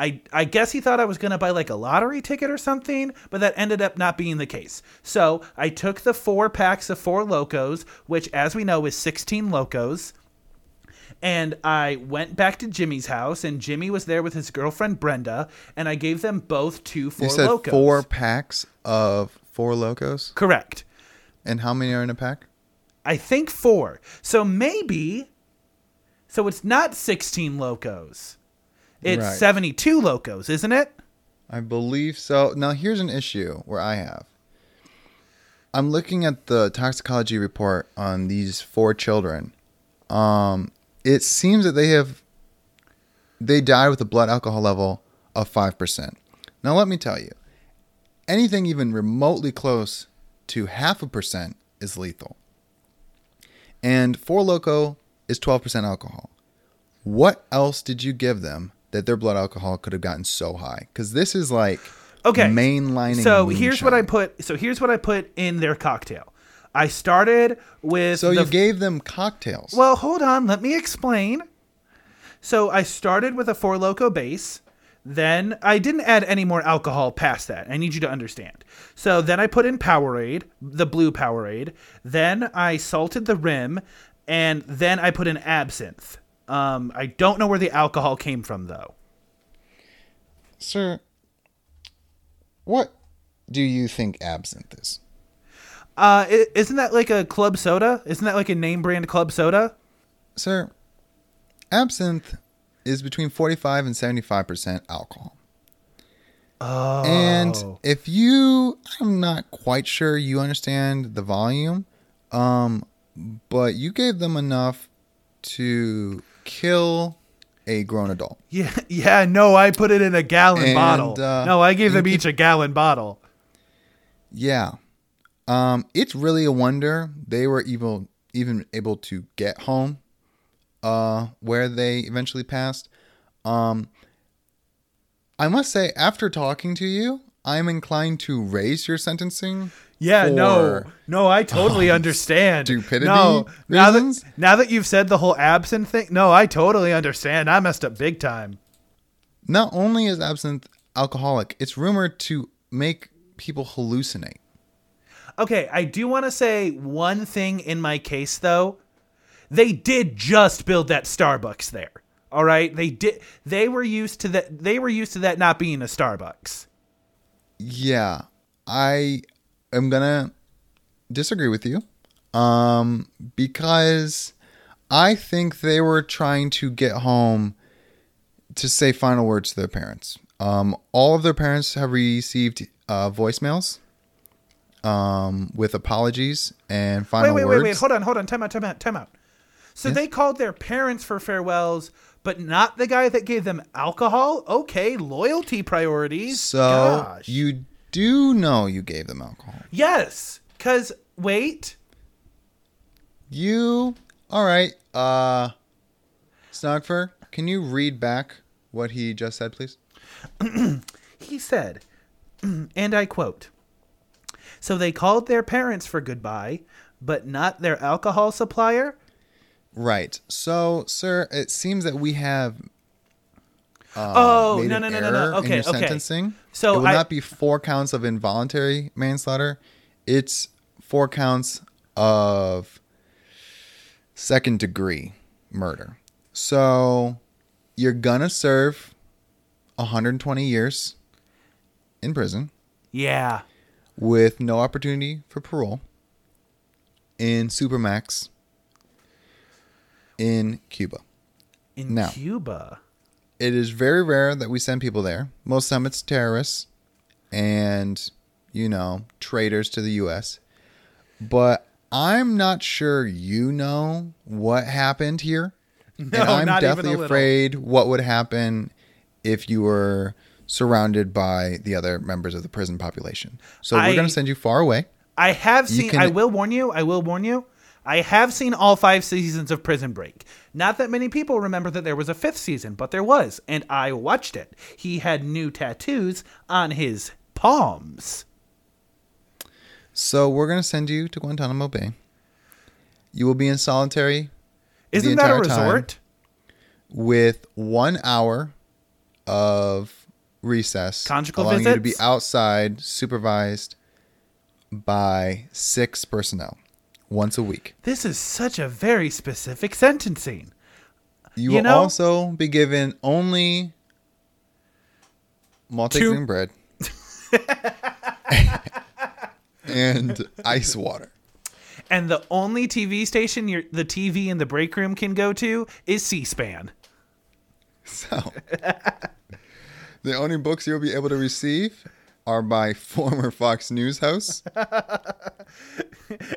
I, I guess he thought I was going to buy like a lottery ticket or something, but that ended up not being the case. So I took the four packs of four locos, which, as we know, is 16 locos. And I went back to Jimmy's house, and Jimmy was there with his girlfriend Brenda, and I gave them both two four You said locos. four packs of four locos, Correct. and how many are in a pack? I think four. So maybe. So it's not 16 locos. It's Right. 72 locos, isn't it? I believe so. Now, here's an issue where I have. I'm looking at the toxicology report on these four children. Um, it seems that they have they died with a blood alcohol level of five percent. Now, let me tell you, anything even remotely close to half a percent is lethal. And four loco is twelve percent alcohol. What else did you give them that their blood alcohol could have gotten so high? Because this is like Okay. mainlining. So here's what I put. So here's what I put in their cocktail. I started with. So you gave them cocktails. Well, hold on. Let me explain. So I started with a four loco base. Then I didn't add any more alcohol past that. I need you to understand. So then I put in Powerade, the blue Powerade. Then I salted the rim, and then I put in absinthe. Um, I don't know where the alcohol came from though. Sir, what do you think absinthe is? Uh, isn't that like a club soda? Isn't that like a name brand club soda? Sir, absinthe is between 45 and 75% alcohol. Oh. And if you, I'm not quite sure you understand the volume, um, but you gave them enough to kill a grown adult. Yeah, [LAUGHS] yeah, no, I put it in a gallon And, bottle. uh, no, I gave them each a gallon bottle. Yeah. Um, it's really a wonder they were even even able to get home uh where they eventually passed. Um I must say after talking to you, I'm inclined to raise your sentencing. Yeah, no, no, I totally [LAUGHS] understand. stupidity No, now reasons? that now that you've said the whole absinthe thing, no, I totally understand. I messed up big time. Not only is absinthe alcoholic, it's rumored to make people hallucinate. Okay, I do want to say one thing in my case though. They did just build that Starbucks there. All right, they did. They were used to that. They were used to that not being a Starbucks. Yeah, I am gonna disagree with you, um, because I think they were trying to get home to say final words to their parents. Um, all of their parents have received uh, voicemails um, with apologies and Wait, final wait, words. wait, wait. Hold on, hold on. Time out, time out, time out. So they called their parents for farewells, but not the guy that gave them alcohol? Okay, loyalty priorities. So Gosh. you do know you gave them alcohol. Yes, because, wait. You all right? Uh, Snogfer, can you read back what he just said, please? [CLEARS THROAT] He said, [CLEARS THROAT] and I quote So they called their parents for goodbye, but not their alcohol supplier? Right. So, sir, it seems that we have. Uh, Oh, made no, an no, no, no, no. Okay, your okay. sentencing. So it will I- not be four counts of involuntary manslaughter. It's four counts of second degree murder. So you're gonna serve 120 years in prison Yeah. With no opportunity for parole in Supermax in Cuba. In No. Cuba. It is very rare that we send people there. Most of the time it's terrorists and, you know, traitors to the U.S. But I'm not sure you know what happened here. [LAUGHS] No, and I'm not even a definitely afraid what would happen if you were surrounded by the other members of the prison population. So I- we're going to send you far away. I have seen. can- I will warn you. I will warn you. I have seen all five seasons of Prison Break. Not that many people remember that there was a fifth season, but there was, and I watched it. He had new tattoos on his palms. So we're gonna send you to Guantanamo Bay. You will be in solitary. Isn't that a resort? with one hour of recess, Conjugal allowing you to be outside, supervised by six personnel once a week. This is such a very specific sentencing. You, You will know- also be given only Two- multigrain bread [LAUGHS] and ice water. And the only TV station your the TV in the break room can go to is C-SPAN. So, the only books you'll be able to receive are by [LAUGHS] former Fox News host [LAUGHS]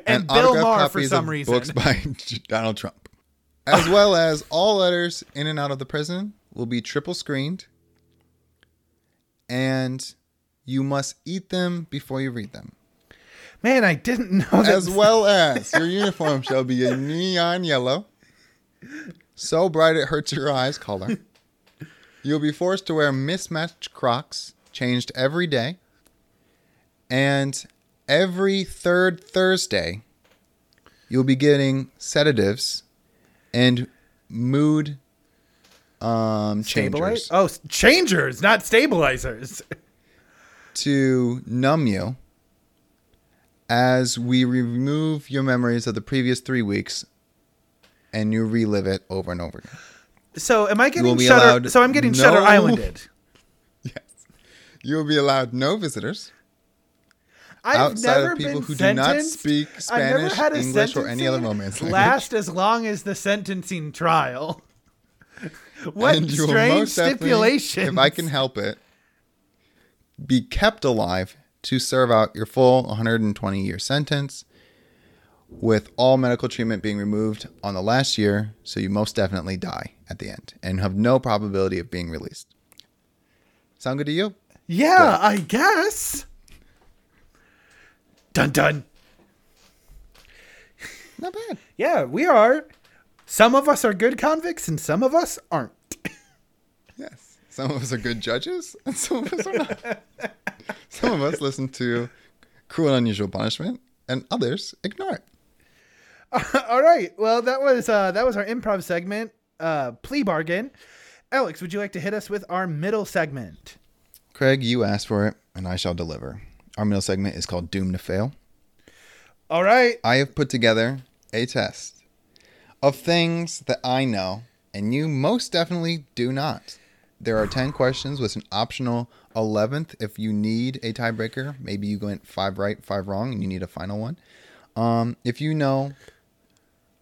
And Bill Maher for some reason. Books by [LAUGHS] Donald Trump, as well as all letters in and out of the prison will be triple screened, and you must eat them before you read them. Man, I didn't know that. As well as your uniform shall be a neon yellow, so bright it hurts your eyes color. You'll be forced to wear mismatched Crocs, changed every day, and every third Thursday, you'll be getting sedatives and mood um, changers Stabilize? Oh, changers, not stabilizers. [LAUGHS] to numb you as we remove your memories of the previous three weeks and you relive it over and over again. So am I getting Shutter? allowed So I'm getting no- Shutter Islanded. [LAUGHS] Yes. You will be allowed no visitors I've outside never of people been who do not sentenced- speak Spanish, had a English, or any other romance language. [LAUGHS] Last as long as the sentencing trial. [LAUGHS] what and strange stipulation? If I can help it, be kept alive to serve out your full 120 year sentence with all medical treatment being removed on the last year, so you most definitely die at the end and have no probability of being released. Sound good to you? Yeah, I guess. Dun dun. Not bad. Yeah, we are. Some of us are good convicts, and some of us aren't. Yes. Some of us are good judges, and some of us are not. [LAUGHS] some of us listen to Cruel and Unusual Punishment, and others ignore it. [LAUGHS] All right. Well, that was uh, that was our improv segment, uh, plea bargain. Alex, would you like to hit us with our middle segment? Craig, you asked for it, and I shall deliver. Our middle segment is called Doom to Fail. All right. I have put together a test of things that I know, and you most definitely do not. There are 10 questions with an optional 11th if you need a tiebreaker. Maybe you went five right, five wrong, and you need a final one. Um, if you know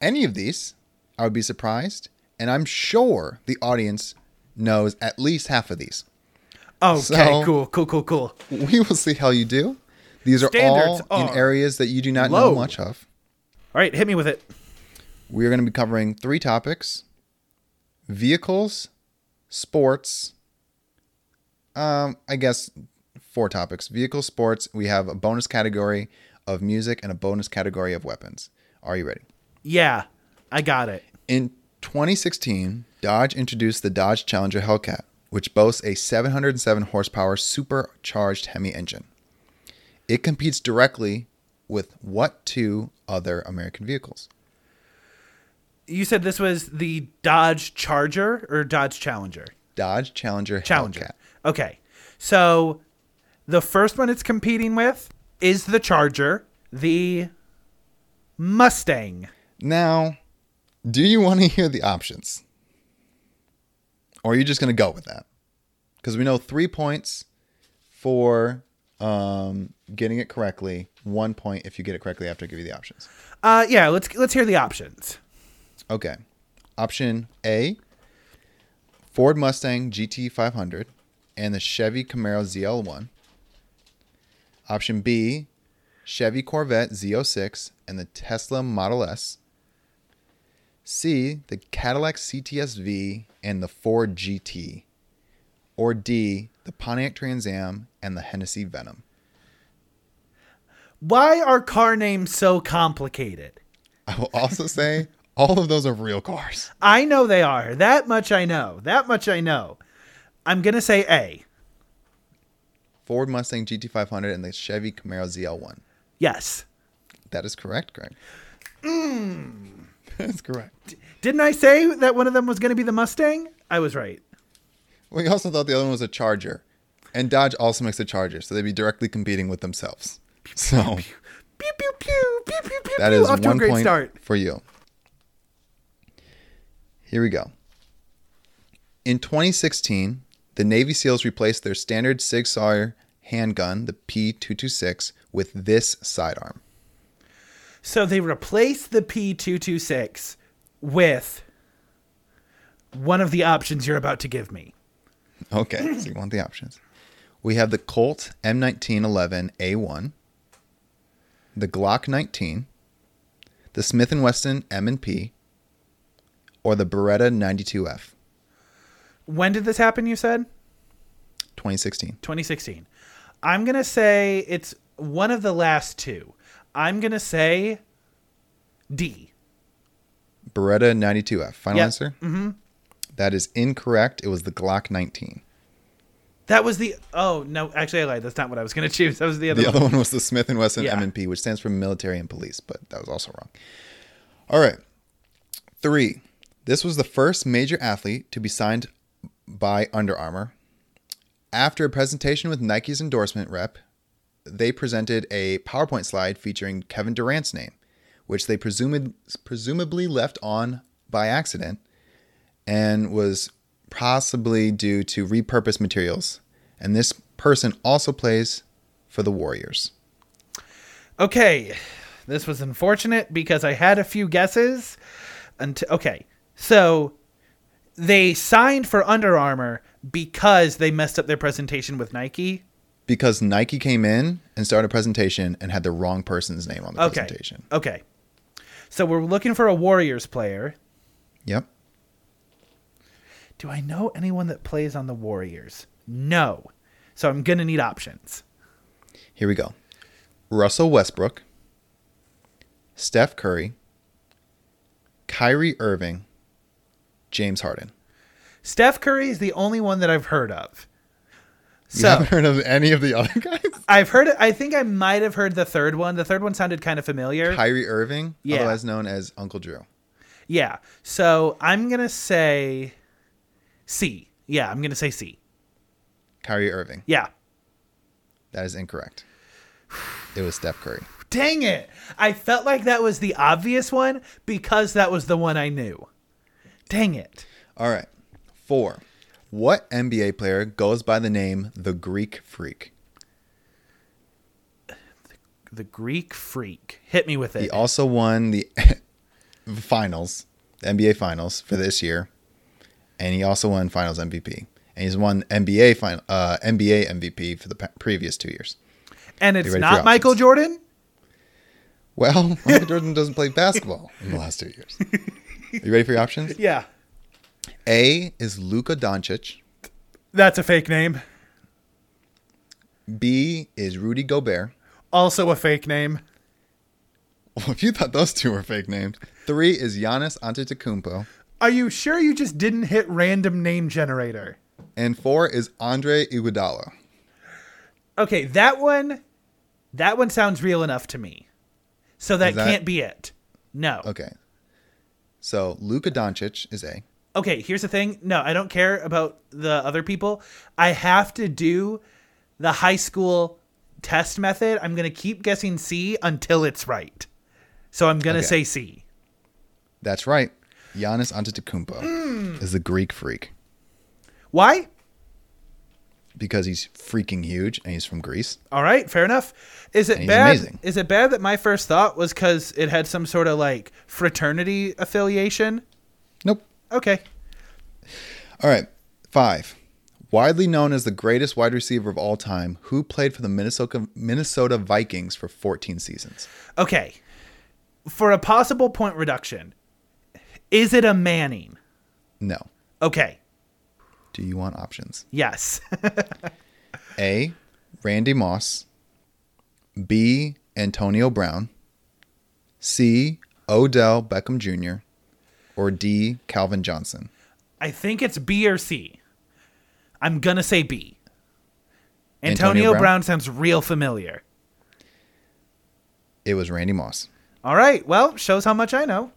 any of these, I would be surprised. And I'm sure the audience knows at least half of these. Okay. So- cool. Cool. Cool. Cool. We will see how you do. These are Standards all in are areas that you do not low. know much of. All right. Hit me with it. We are going to be covering three topics vehicles, sports, um, I guess four topics vehicle, sports. We have a bonus category of music and a bonus category of weapons. Are you ready? Yeah, I got it. In 2016, Dodge introduced the Dodge Challenger Hellcat, which boasts a 707 horsepower supercharged Hemi engine. It competes directly with what two other American vehicles? You said this was the Dodge Charger or Dodge Challenger? Dodge Challenger, Challenger. Hellcat. Okay. So the first one it's competing with is the Charger, the Mustang. Now, do you want to hear the options? Or are you just going to go with that? Because we know three points for um, getting it correctly, one point if you get it correctly after I give you the options. Uh yeah, let's let's hear the options. Okay. Option A Ford Mustang GT 500 and the Chevy Camaro ZL1. Option B Chevy Corvette Z06 and the Tesla Model S. C the Cadillac CTS-V and the Ford GT. Or D the Pontiac Trans Am and the Hennessey Venom. Why are car names so complicated? I will also say all of those are real cars. I know they are. That much I know. That much I know. I'm going to say A. Ford Mustang GT500 and the Chevy Camaro ZL1. Yes. That is correct, Greg. Hmm. That's [LAUGHS] correct. Didn't I say that one of them was going to be the Mustang? I was right. We also thought the other one was a Charger. And Dodge also makes a Charger, so they'd be directly competing with themselves. So Pew pew pew pew pew pew. that is off to a one great point start. for you. Here we go. In 2016, the Navy SEALs replaced their standard Sig Sauer handgun, the P226, with this sidearm. So they replaced the P226 with one of the options you're about to give me. Okay, so you want the options. We have the Colt M1911A1, the Glock 19, the Smith & Wesson M&P, or the Beretta 92F, When did this happen, you said? 2016. 2016. I'm going to say it's one of the last two. I'm going to say D. Beretta 92F. Final Yep. answer? Mm-hmm. That is incorrect. It was the Glock 19. That was the. Oh, no. Actually, I lied. That's not what I was going [LAUGHS] to choose. That was the other one. The one. other one was the Smith & Wesson Yeah. M&P, which stands for military and police, but that was also wrong. All right. Three. This was the first major athlete to be signed by Under Armour. After a presentation with Nike's endorsement rep, they presented a PowerPoint slide featuring Kevin Durant's name, which they presumed, presumably left on by accident and was possibly due to repurposed materials. And this person also plays for the Warriors. Okay. This was unfortunate because I had a few guesses. Until, okay. So they signed for Under Armour because they messed up their presentation with Nike. Because Nike came in and started a presentation and had the wrong person's name on the Okay. presentation. Okay. So we're looking for a Warriors player. Yep. Do I know anyone that plays on the Warriors? No. So I'm going to need options. Here we go. Russell Westbrook, Steph Curry, Kyrie Irving, James Harden. Steph Curry is the only one that I've heard of. You haven't heard of any of the other guys? [LAUGHS] I've heard. I think I might have heard the third one. The third one sounded kind of familiar. Kyrie Irving, Yeah. otherwise known as Uncle Drew. Yeah. So I'm going to say C. Yeah, I'm going to say C. Kyrie Irving. Yeah. That is incorrect. It was Steph Curry. Dang it. I felt like that was the obvious one because that was the one I knew. Dang it. All right. Four. What NBA player goes by the name the Greek Freak? The Greek freak. Hit me with it. He also won the [LAUGHS] finals, the NBA finals for this year, and he also won Finals MVP. And he's won NBA final, uh, NBA MVP for the previous two years. and it's not Michael? Jordan? Well, [LAUGHS] Michael [LAUGHS] Jordan doesn't play basketball in the last two years. Are you ready for your options? Yeah. A is Luka Doncic. That's a fake name. B is Rudy Gobert. Also a fake name. Well, [LAUGHS] if you thought those two were fake names, three is Giannis Antetokounmpo, Are you sure you just didn't hit random name generator? and four is Andre Iguodala. Okay, that one that one sounds real enough to me. So that, that- can't be it. No. Okay, so Luka Doncic is A. okay, here's the thing. No, I don't care about the other people. I have to do the high school test method. I'm going to keep guessing C until it's right. So I'm going to Okay. say C. That's right. Giannis Antetokounmpo is the Greek freak Why? because he's freaking huge and he's from Greece. All right, fair enough. Is it bad? amazing. Is it bad that my first thought was cuz it had some sort of like fraternity affiliation? Nope. Okay. All right. Five. Widely known as the greatest wide receiver of all time, who played for the Minnesota Minnesota Vikings for 14 seasons? Okay. For a possible point reduction, is it a Manning? No. Okay. Do you want options? Yes. [LAUGHS] A. Randy Moss. B. Antonio Brown. C. Odell Beckham Jr. or D. Calvin Johnson? I think it's B or C. I'm gonna say B. Antonio Antonio, Brown? Brown? sounds real familiar. It was Randy Moss. All right, well, shows how much I know.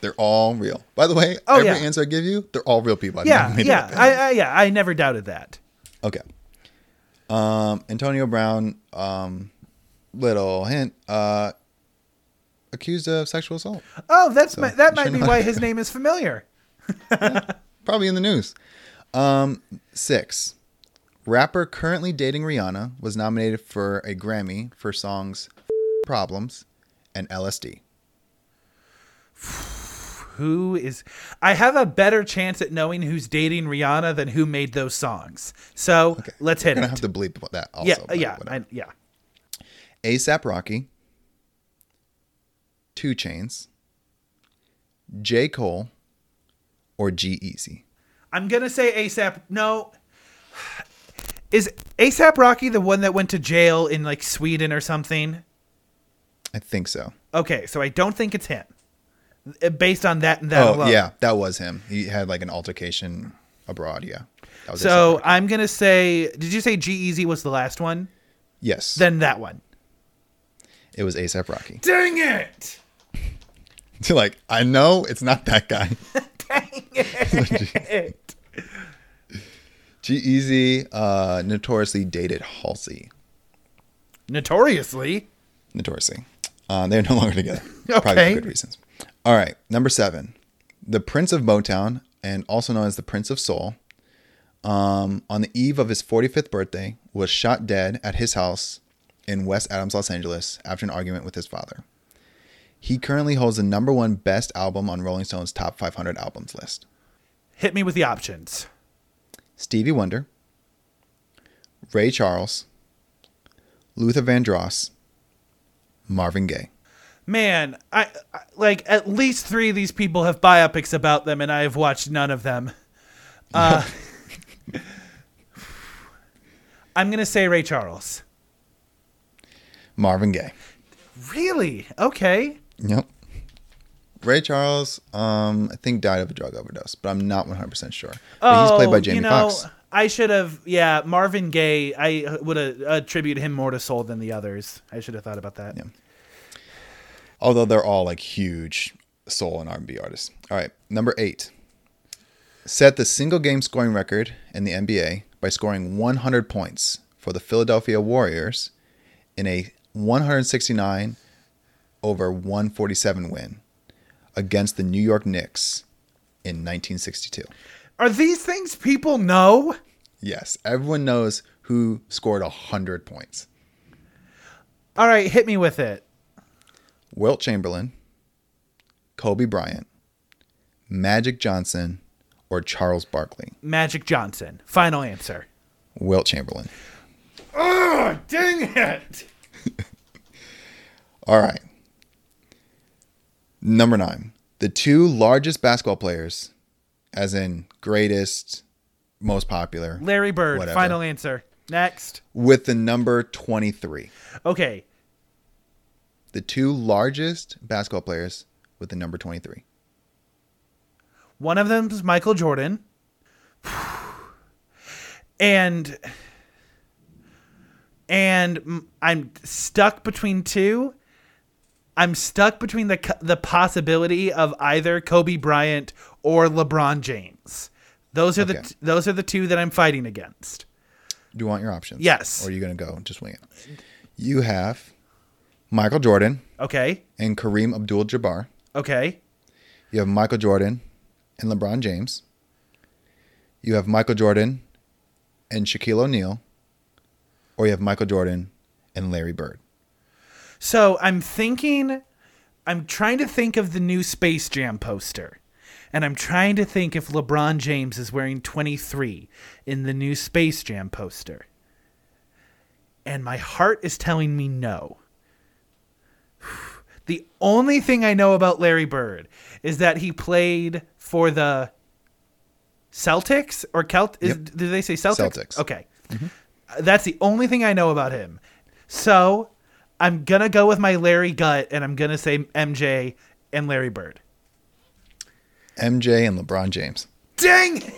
They're all real. By the way, Oh, every yeah. answer I give you, they're all real people. I Yeah, yeah. I, I, yeah, I never doubted that. Okay. Um, Antonio Brown, um, little hint, uh, accused of sexual assault. Oh, that's mi- that might be why [LAUGHS] his name is familiar. Probably in the news. Um, six. Rapper currently dating Rihanna was nominated for a Grammy for songs Problems and LSD. Who is? I have a better chance at knowing who's dating Rihanna than who made those songs. So let's hit We're gonna it. have to bleep that also. yeah, yeah. I, yeah. ASAP Rocky, 2 Chainz, J. Cole, or G Easy. I'm gonna say ASAP. No, is ASAP Rocky the one that went to jail in like Sweden or something? I think so. Okay, so I don't think it's him. Uh, Based on that and that Oh, alone. yeah, that was him. He had like an altercation abroad. Yeah. So I'm gonna say. Did you say G-Eazy was the last one? yes, Then that one. it was ASAP Rocky. Dang it! [LAUGHS] So like, I know it's not that guy. [LAUGHS] Dang it! [LAUGHS] G-Eazy uh, notoriously dated Halsey. Notoriously. Notoriously. Uh, they're no longer together. Probably Okay. for good reasons. All right. Number seven. The Prince of Motown, and also known as the Prince of Soul, um, on the eve of his 45th birthday, was shot dead at his house in West Adams, Los Angeles, after an argument with his father. He currently holds the number one best album on Rolling Stone's top 500 albums list. Hit me with the options. Stevie Wonder, Ray Charles, Luther Vandross, Marvin Gaye. Man, I, I like at least three of these people have biopics about them, and I have watched none of them. Uh, [LAUGHS] I'm gonna say Ray Charles. Marvin Gaye. Really? Okay. Yep. Ray Charles, um, I think died of a drug overdose, but I'm not 100% sure. But he's played by Oh, Jamie you know, Foxx. I should have. Yeah, Marvin Gaye. I would have attributed him more to soul than the others. I should have thought about that. Yeah. Although they're all like huge soul and R&B artists. All right, number 8. Set the single game scoring record in the NBA by scoring 100 points for the Philadelphia Warriors in a 169 over 147 win against the New York Knicks in 1962. Are these things people know? Yes, everyone knows who scored 100 points. All right, hit me with it. Wilt Chamberlain, Kobe Bryant, Magic Johnson, or Charles Barkley. Magic Johnson. Final answer. Wilt Chamberlain. Oh, dang it! [LAUGHS] All right. Number nine. The two largest basketball players, as in greatest, most popular, Larry Bird. Whatever. Final answer. Next. with the number 23. Okay. The two largest basketball players with the number 23. One of them is Michael Jordan. And and I'm stuck between two. I'm stuck between the the possibility of either Kobe Bryant or LeBron James. Those are the Okay. t- those are the two that I'm fighting against. Do you want your options? Yes. Or are you going to go just wing it? You have Michael Jordan Okay. and Kareem Abdul Jabbar. Okay. You have Michael Jordan and LeBron James. You have Michael Jordan and Shaquille O'Neal. Or you have Michael Jordan and Larry Bird. So I'm thinking, I'm trying to think of the new Space Jam poster. And I'm trying to think if LeBron James is wearing 23 in the new Space Jam poster. And my heart is telling me no. [SIGHS] The only thing I know about Larry Bird is that he played for the Celtics or Celt. Is, Yep. Did they say Celtics? Celtics. Okay. That's the only thing I know about him. So I'm gonna go with my Larry gut, and I'm gonna say MJ and Larry Bird. MJ and LeBron James. Dang! [LAUGHS]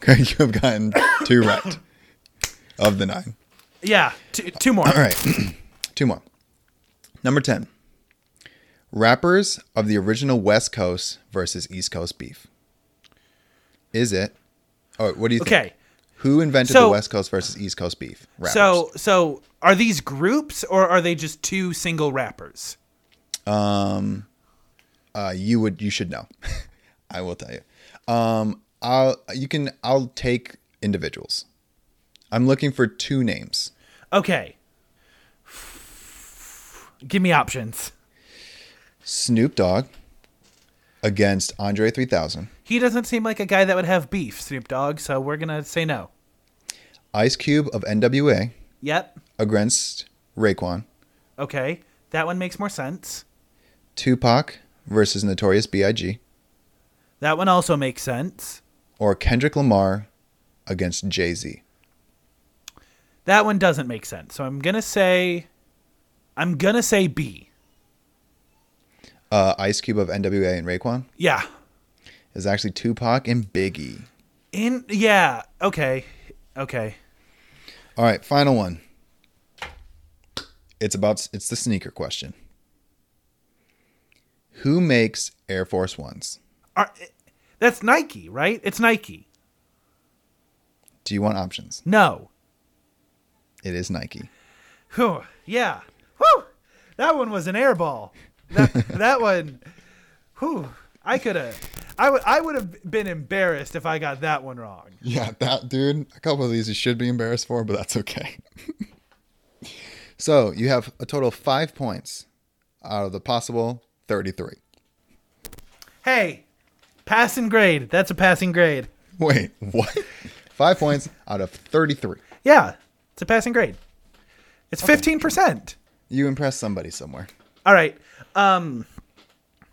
Craig, you have gotten two right of the nine. Yeah, two, two more. All right, [CLEARS THROAT] two more. Number 10. Rappers of the original West Coast versus East Coast beef. Is it? Oh, what do you think? Okay. Who invented So- the West Coast versus East Coast beef? Rappers. So, so are these groups or are they just two single rappers? uh, you would you should know. [LAUGHS] I will tell you. Um, I'll you can I'll take individuals. I'm looking for two names. Okay. Give me options. Snoop Dogg against Andre 3000. He doesn't seem like a guy that would have beef, Snoop Dogg, so we're gonna say no. Ice Cube of NWA Yep. against Raekwon. Okay. That one makes more sense. Tupac versus Notorious B.I.G. That one also makes sense. or Kendrick Lamar against Jay Z. That one doesn't make sense. So I'm gonna say I'm gonna say B. Uh, Ice Cube of NWA and Raekwon Yeah. is actually Tupac and Biggie. In yeah, okay. Okay. All right, final one. It's about it's the sneaker question. Who makes Air Force Ones? Are, that's Nike, right? It's Nike. Do you want options? No. It is Nike. Whew, yeah. Whew. That one was an airball. That that one. Whew. I could have. I would. I would have been embarrassed if I got that one wrong. Yeah, that dude. A couple of these you should be embarrassed for, but that's okay. [LAUGHS] so you have a total of five points out of the possible thirty-three. Hey, passing grade. That's a passing grade. Wait, what? five points out of thirty-three. Yeah, it's a passing grade. It's fifteen percent. You impressed somebody somewhere. All right. Um.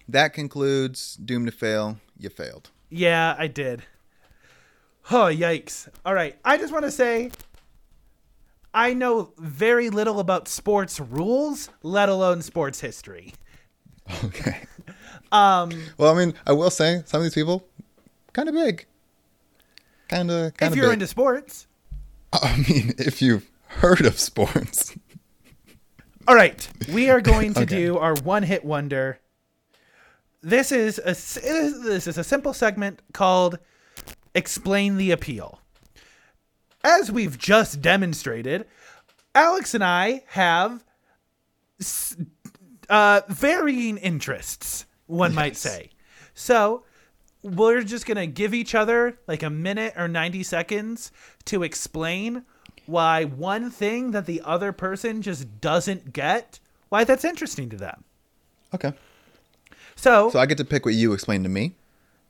That concludes Doom to Fail. You failed. Yeah, I did. Oh, yikes. All right. I just want to say I know very little about sports rules, let alone sports history. Okay. [LAUGHS] Um. Well, I mean, I will say some of these people, kind of big. Kind of, kind of. if you're big. into sports. [LAUGHS] I mean, if you've heard of sports. All right. We are going to [LAUGHS] Okay. do our one hit wonder. This is a this is a simple segment called Explain the Appeal. As we've just demonstrated, Alex and I have uh, varying interests, one might say. So, we're just going to give each other like a minute or 90 seconds to explain why one thing that the other person just doesn't get, why that's interesting to them. Okay. So, So I get to pick what you explained to me.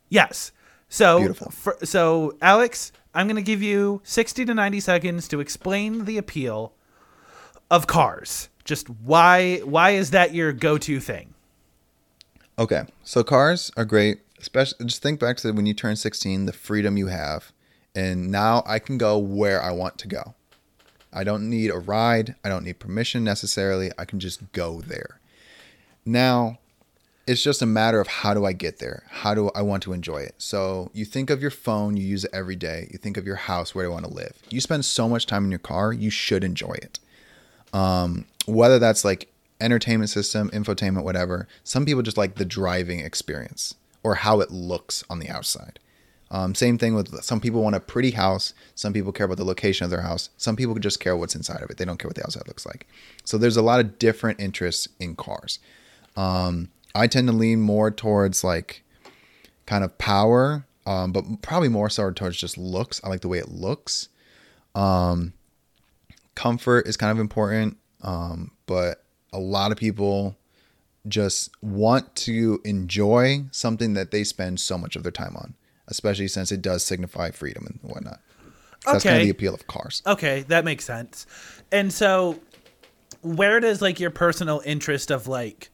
yes. So, Beautiful. for- so Alex, I'm going to give you 60 to 90 seconds to explain the appeal of cars. Just why why is that your go-to thing? Okay. So cars are great, especially just think back to when you turn 16, the freedom you have. And now I can go where I want to go. I don't need a ride, I don't need permission necessarily. I can just go there. Now, it's just a matter of how do I get there? How do I want to enjoy it? So, you think of your phone, you use it every day. You think of your house, where do I want to live? You spend so much time in your car, you should enjoy it um, whether that's like entertainment system, infotainment, whatever. Some people just like the driving experience or how it looks on the outside. Um, same thing with some people want a pretty house. Some people care about the location of their house. Some people just care what's inside of it. They don't care what the outside looks like. So there's a lot of different interests in cars. Um, I tend to lean more towards like kind of power, um, but probably more so towards just looks. I like the way it looks comfort is kind of important, um, but a lot of people just want to enjoy something that they spend so much of their time on, especially since it does signify freedom and whatnot. So That's kind of the appeal of cars. Okay, that makes sense. And so where does like your personal interest of like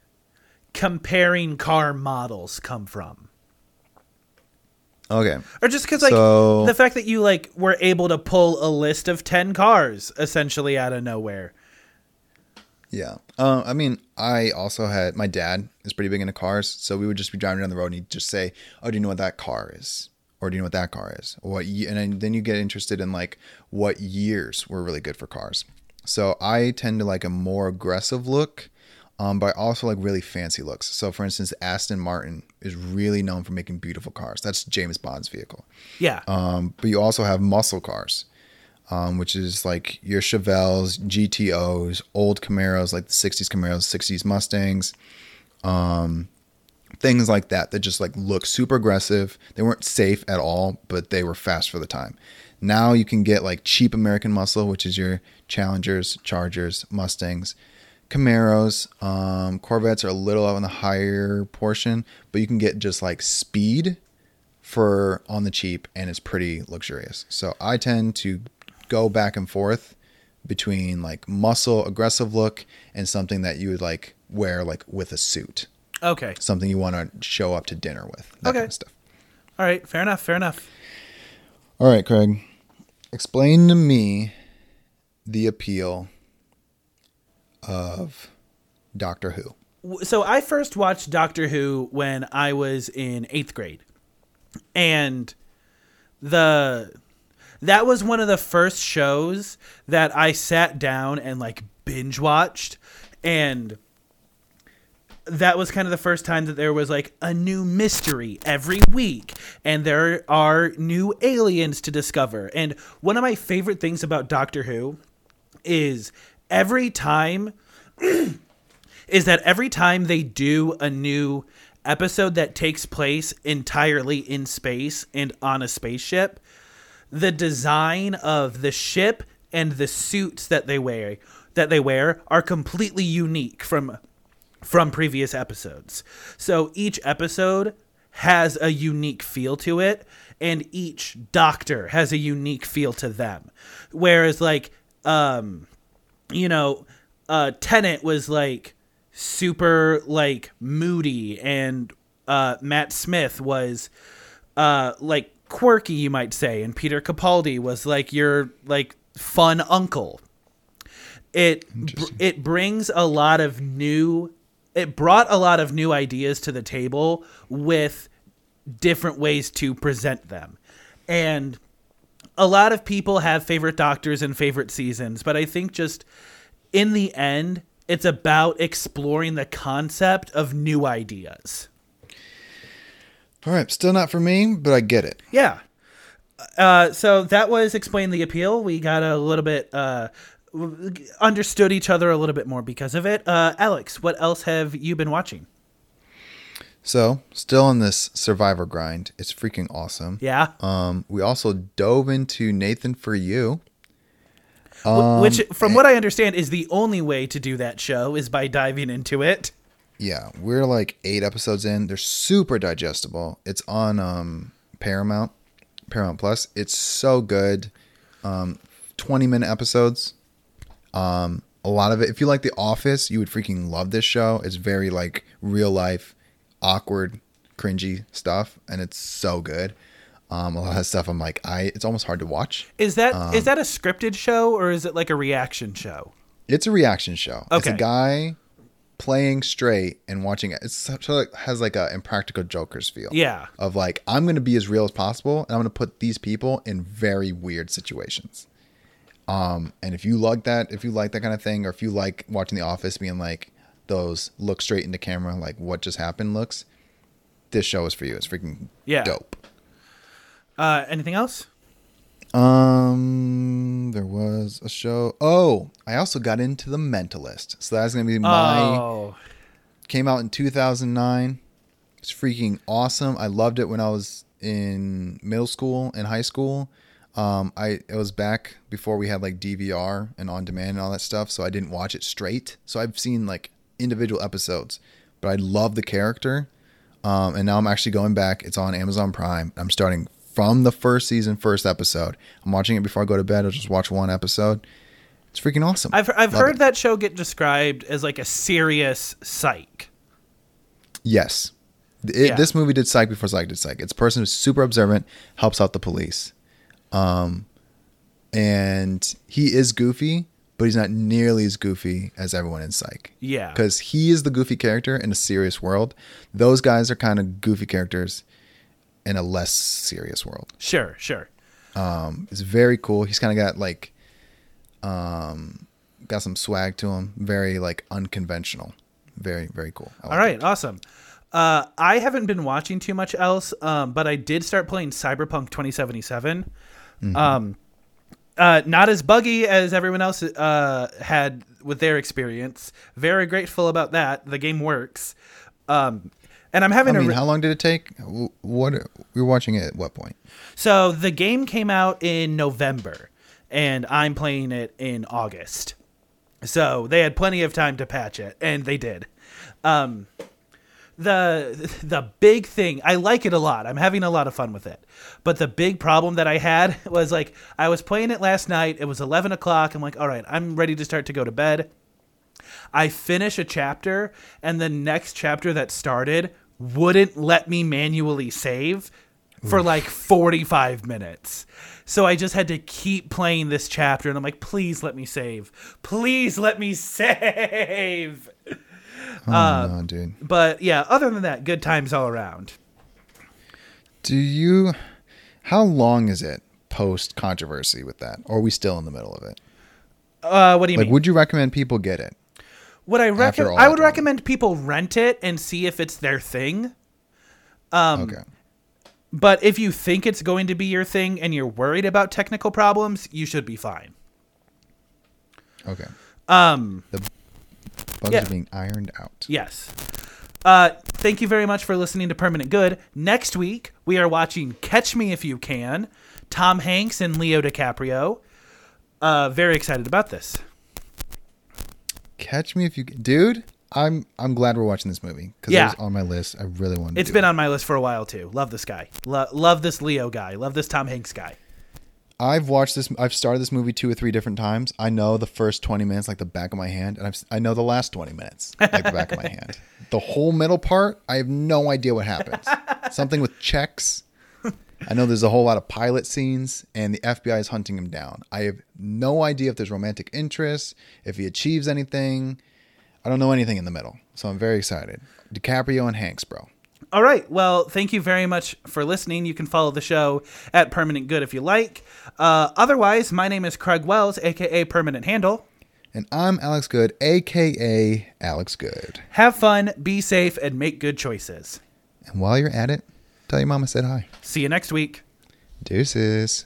comparing car models come from? Okay. Or just because, like, So- the fact that you like were able to pull a list of ten cars essentially out of nowhere. Yeah. Uh, I mean, I also had my dad is pretty big into cars, so we would just be driving down the road and he'd just say, "Oh, do you know what that car is?" Or do you know what that car is? Or what? Ye-? And then- then you get interested in like what years were really good for cars. So I tend to like a more aggressive look, um, but I also like really fancy looks. So for instance, Aston Martin is really known for making beautiful cars. That's James Bond's vehicle. Yeah. Um, but you also have muscle cars, um, which is like your Chevelles, GTOs, old Camaros, like the 60s Camaros, 60s Mustangs, um, things like that that just like look super aggressive. They weren't safe at all, but they were fast for the time. Now you can get like cheap American muscle, which is your Challengers, Chargers, Mustangs. Camaros, um, Corvettes are a little on the higher portion, but you can get just like speed for on the cheap and it's pretty luxurious. So I tend to go back and forth between like muscle aggressive look and something that you would like wear like with a suit. okay. Something you want to show up to dinner with. That Okay. kind of stuff. All right. Fair enough. Fair enough. All right, Craig. Explain to me the appeal of Doctor Who. So I first watched Doctor Who when I was in eighth grade, and the that was one of the first shows that I sat down and like binge watched, and that was kind of the first time that there was like a new mystery every week and there are new aliens to discover. And one of my favorite things about Doctor Who is every time [CLEARS THROAT] is that every time they do a new episode that takes place entirely in space and on a spaceship, the design of the ship and the suits that they wear that they wear are completely unique from from previous episodes. So each episode has a unique feel to it and each doctor has a unique feel to them. Whereas like um you know, uh Tennant was like super like moody and uh Matt Smith was uh like quirky you might say and Peter Capaldi was like your like fun uncle. It it brings a lot of new it brought a lot of new ideas to the table with different ways to present them. And a lot of people have favorite doctors and favorite seasons but i think just in the end it's about exploring the concept of new ideas All right, still not for me, but I get it. Yeah. Uh, so that was explain the appeal. We got a little bit uh, understood each other a little bit more because of it. Uh, Alex, what else have you been watching? So, still on this survivor grind. It's freaking awesome. Yeah, Um, we also dove into Nathan for You. Um, which, from what I understand, is the only way to do that show is by diving into it. Yeah, we're like eight episodes in. They're super digestible. It's on um, Paramount, Paramount Plus. It's so good. Um, Twenty minute episodes. Um, a lot of it. If you like The Office, you would freaking love this show. It's very like real life, awkward, cringy stuff, and it's so good. Um, a lot of stuff I'm like, I. It's almost hard to watch. Is that is Um, that a scripted show or is it like a reaction show? It's a reaction show. It's Okay. a guy playing straight and watching it. It's such a, has like a impractical Joker's feel. Yeah. Of like I'm going to be as real as possible, and I'm going to put these people in very weird situations. Um, and if you like that, if you like that kind of thing, or if you like watching The Office, being like those look straight into camera, like what just happened looks, this show is for you. It's freaking Yeah. dope. Uh, anything else? Um, there was a show. Oh, I also got into The Mentalist, so that's gonna be my. oh, Came out in 2009. It's freaking awesome. I loved it when I was in middle school and high school. Um, I it was back before we had like DVR and on demand and all that stuff, so I didn't watch it straight. So I've seen like individual episodes, but I love the character. Um, and now I'm actually going back. It's on Amazon Prime. I'm starting from the first season, first episode. I'm watching it before I go to bed. I'll just watch one episode. It's freaking awesome. I've I've Love heard it. that show get described as like a serious psych. Yes. It, Yeah. This movie did Psych before Psych did Psych. It's a person who's super observant, helps out the police, um, and he is goofy, but he's not nearly as goofy as everyone in Psych. Yeah. because he is the goofy character in a serious world. Those guys are kind of goofy characters in a less serious world. Sure, sure. Um, it's very cool. He's kind of got like, um, got some swag to him. Very like unconventional. Very very cool. Like All right, awesome. Uh, I haven't been watching too much else, um, but I did start playing Cyberpunk 2077. Um, uh, not as buggy as everyone else uh, had with their experience. Very grateful about that. The game works. Um, and I'm having I a mean, re- how long did it take? What we were watching it at what point? So the game came out in November, and I'm playing it in August. So they had plenty of time to patch it, and they did. Um, the the big thing I like it a lot. I'm having a lot of fun with it. But the big problem that I had [LAUGHS] was like I was playing it last night. It was 11 o'clock. I'm like, all right, I'm ready to start to go to bed. I finish a chapter, and the next chapter that started wouldn't let me manually save for like 45 minutes. So I just had to keep playing this chapter, and I'm like, please let me save. Please let me [LAUGHS] save. Oh Uh, no, dude. But yeah, other than that, good times all around. Do you? How long is it post controversy with that? Or are we still in the middle of it? Uh, what do you Like, mean? would you recommend people get it? Would I recommend? I would drama? recommend people rent it and see if it's their thing. Um, okay. But if you think it's going to be your thing and you're worried about technical problems, you should be fine. Okay. Um, the Bugs yeah. are being ironed out. yes. Uh, thank you very much for listening to Permanent Good. Next week, we are watching Catch Me If You Can, Tom Hanks and Leo DiCaprio. Uh, very excited about this. Catch me if you, dude. I'm I'm glad we're watching this movie because Yeah. it was on my list. I really wanted. It's been it. on my list for a while too. Love this guy. Lo- love this Leo guy. Love this Tom Hanks guy. I've watched this. I've started this movie two or three different times. I know the first twenty minutes like the back of my hand, and I've, I know the last twenty minutes like the back of my [LAUGHS] hand. The whole middle part, I have no idea what happens. Something with checks. I know there's a whole lot of pilot scenes, and the FBI is hunting him down. I have no idea if there's romantic interest, if he achieves anything. I don't know anything in the middle, so I'm very excited. DiCaprio and Hanks, bro. All right. Well, thank you very much for listening. You can follow the show at Permanent Good if you like. Uh, otherwise, my name is Craig Wells, aka Permanent Handle. And I'm Alex Good, aka Alex Good. Have fun, be safe, and make good choices. And while you're at it, tell your mama I said hi. See you next week. Deuces.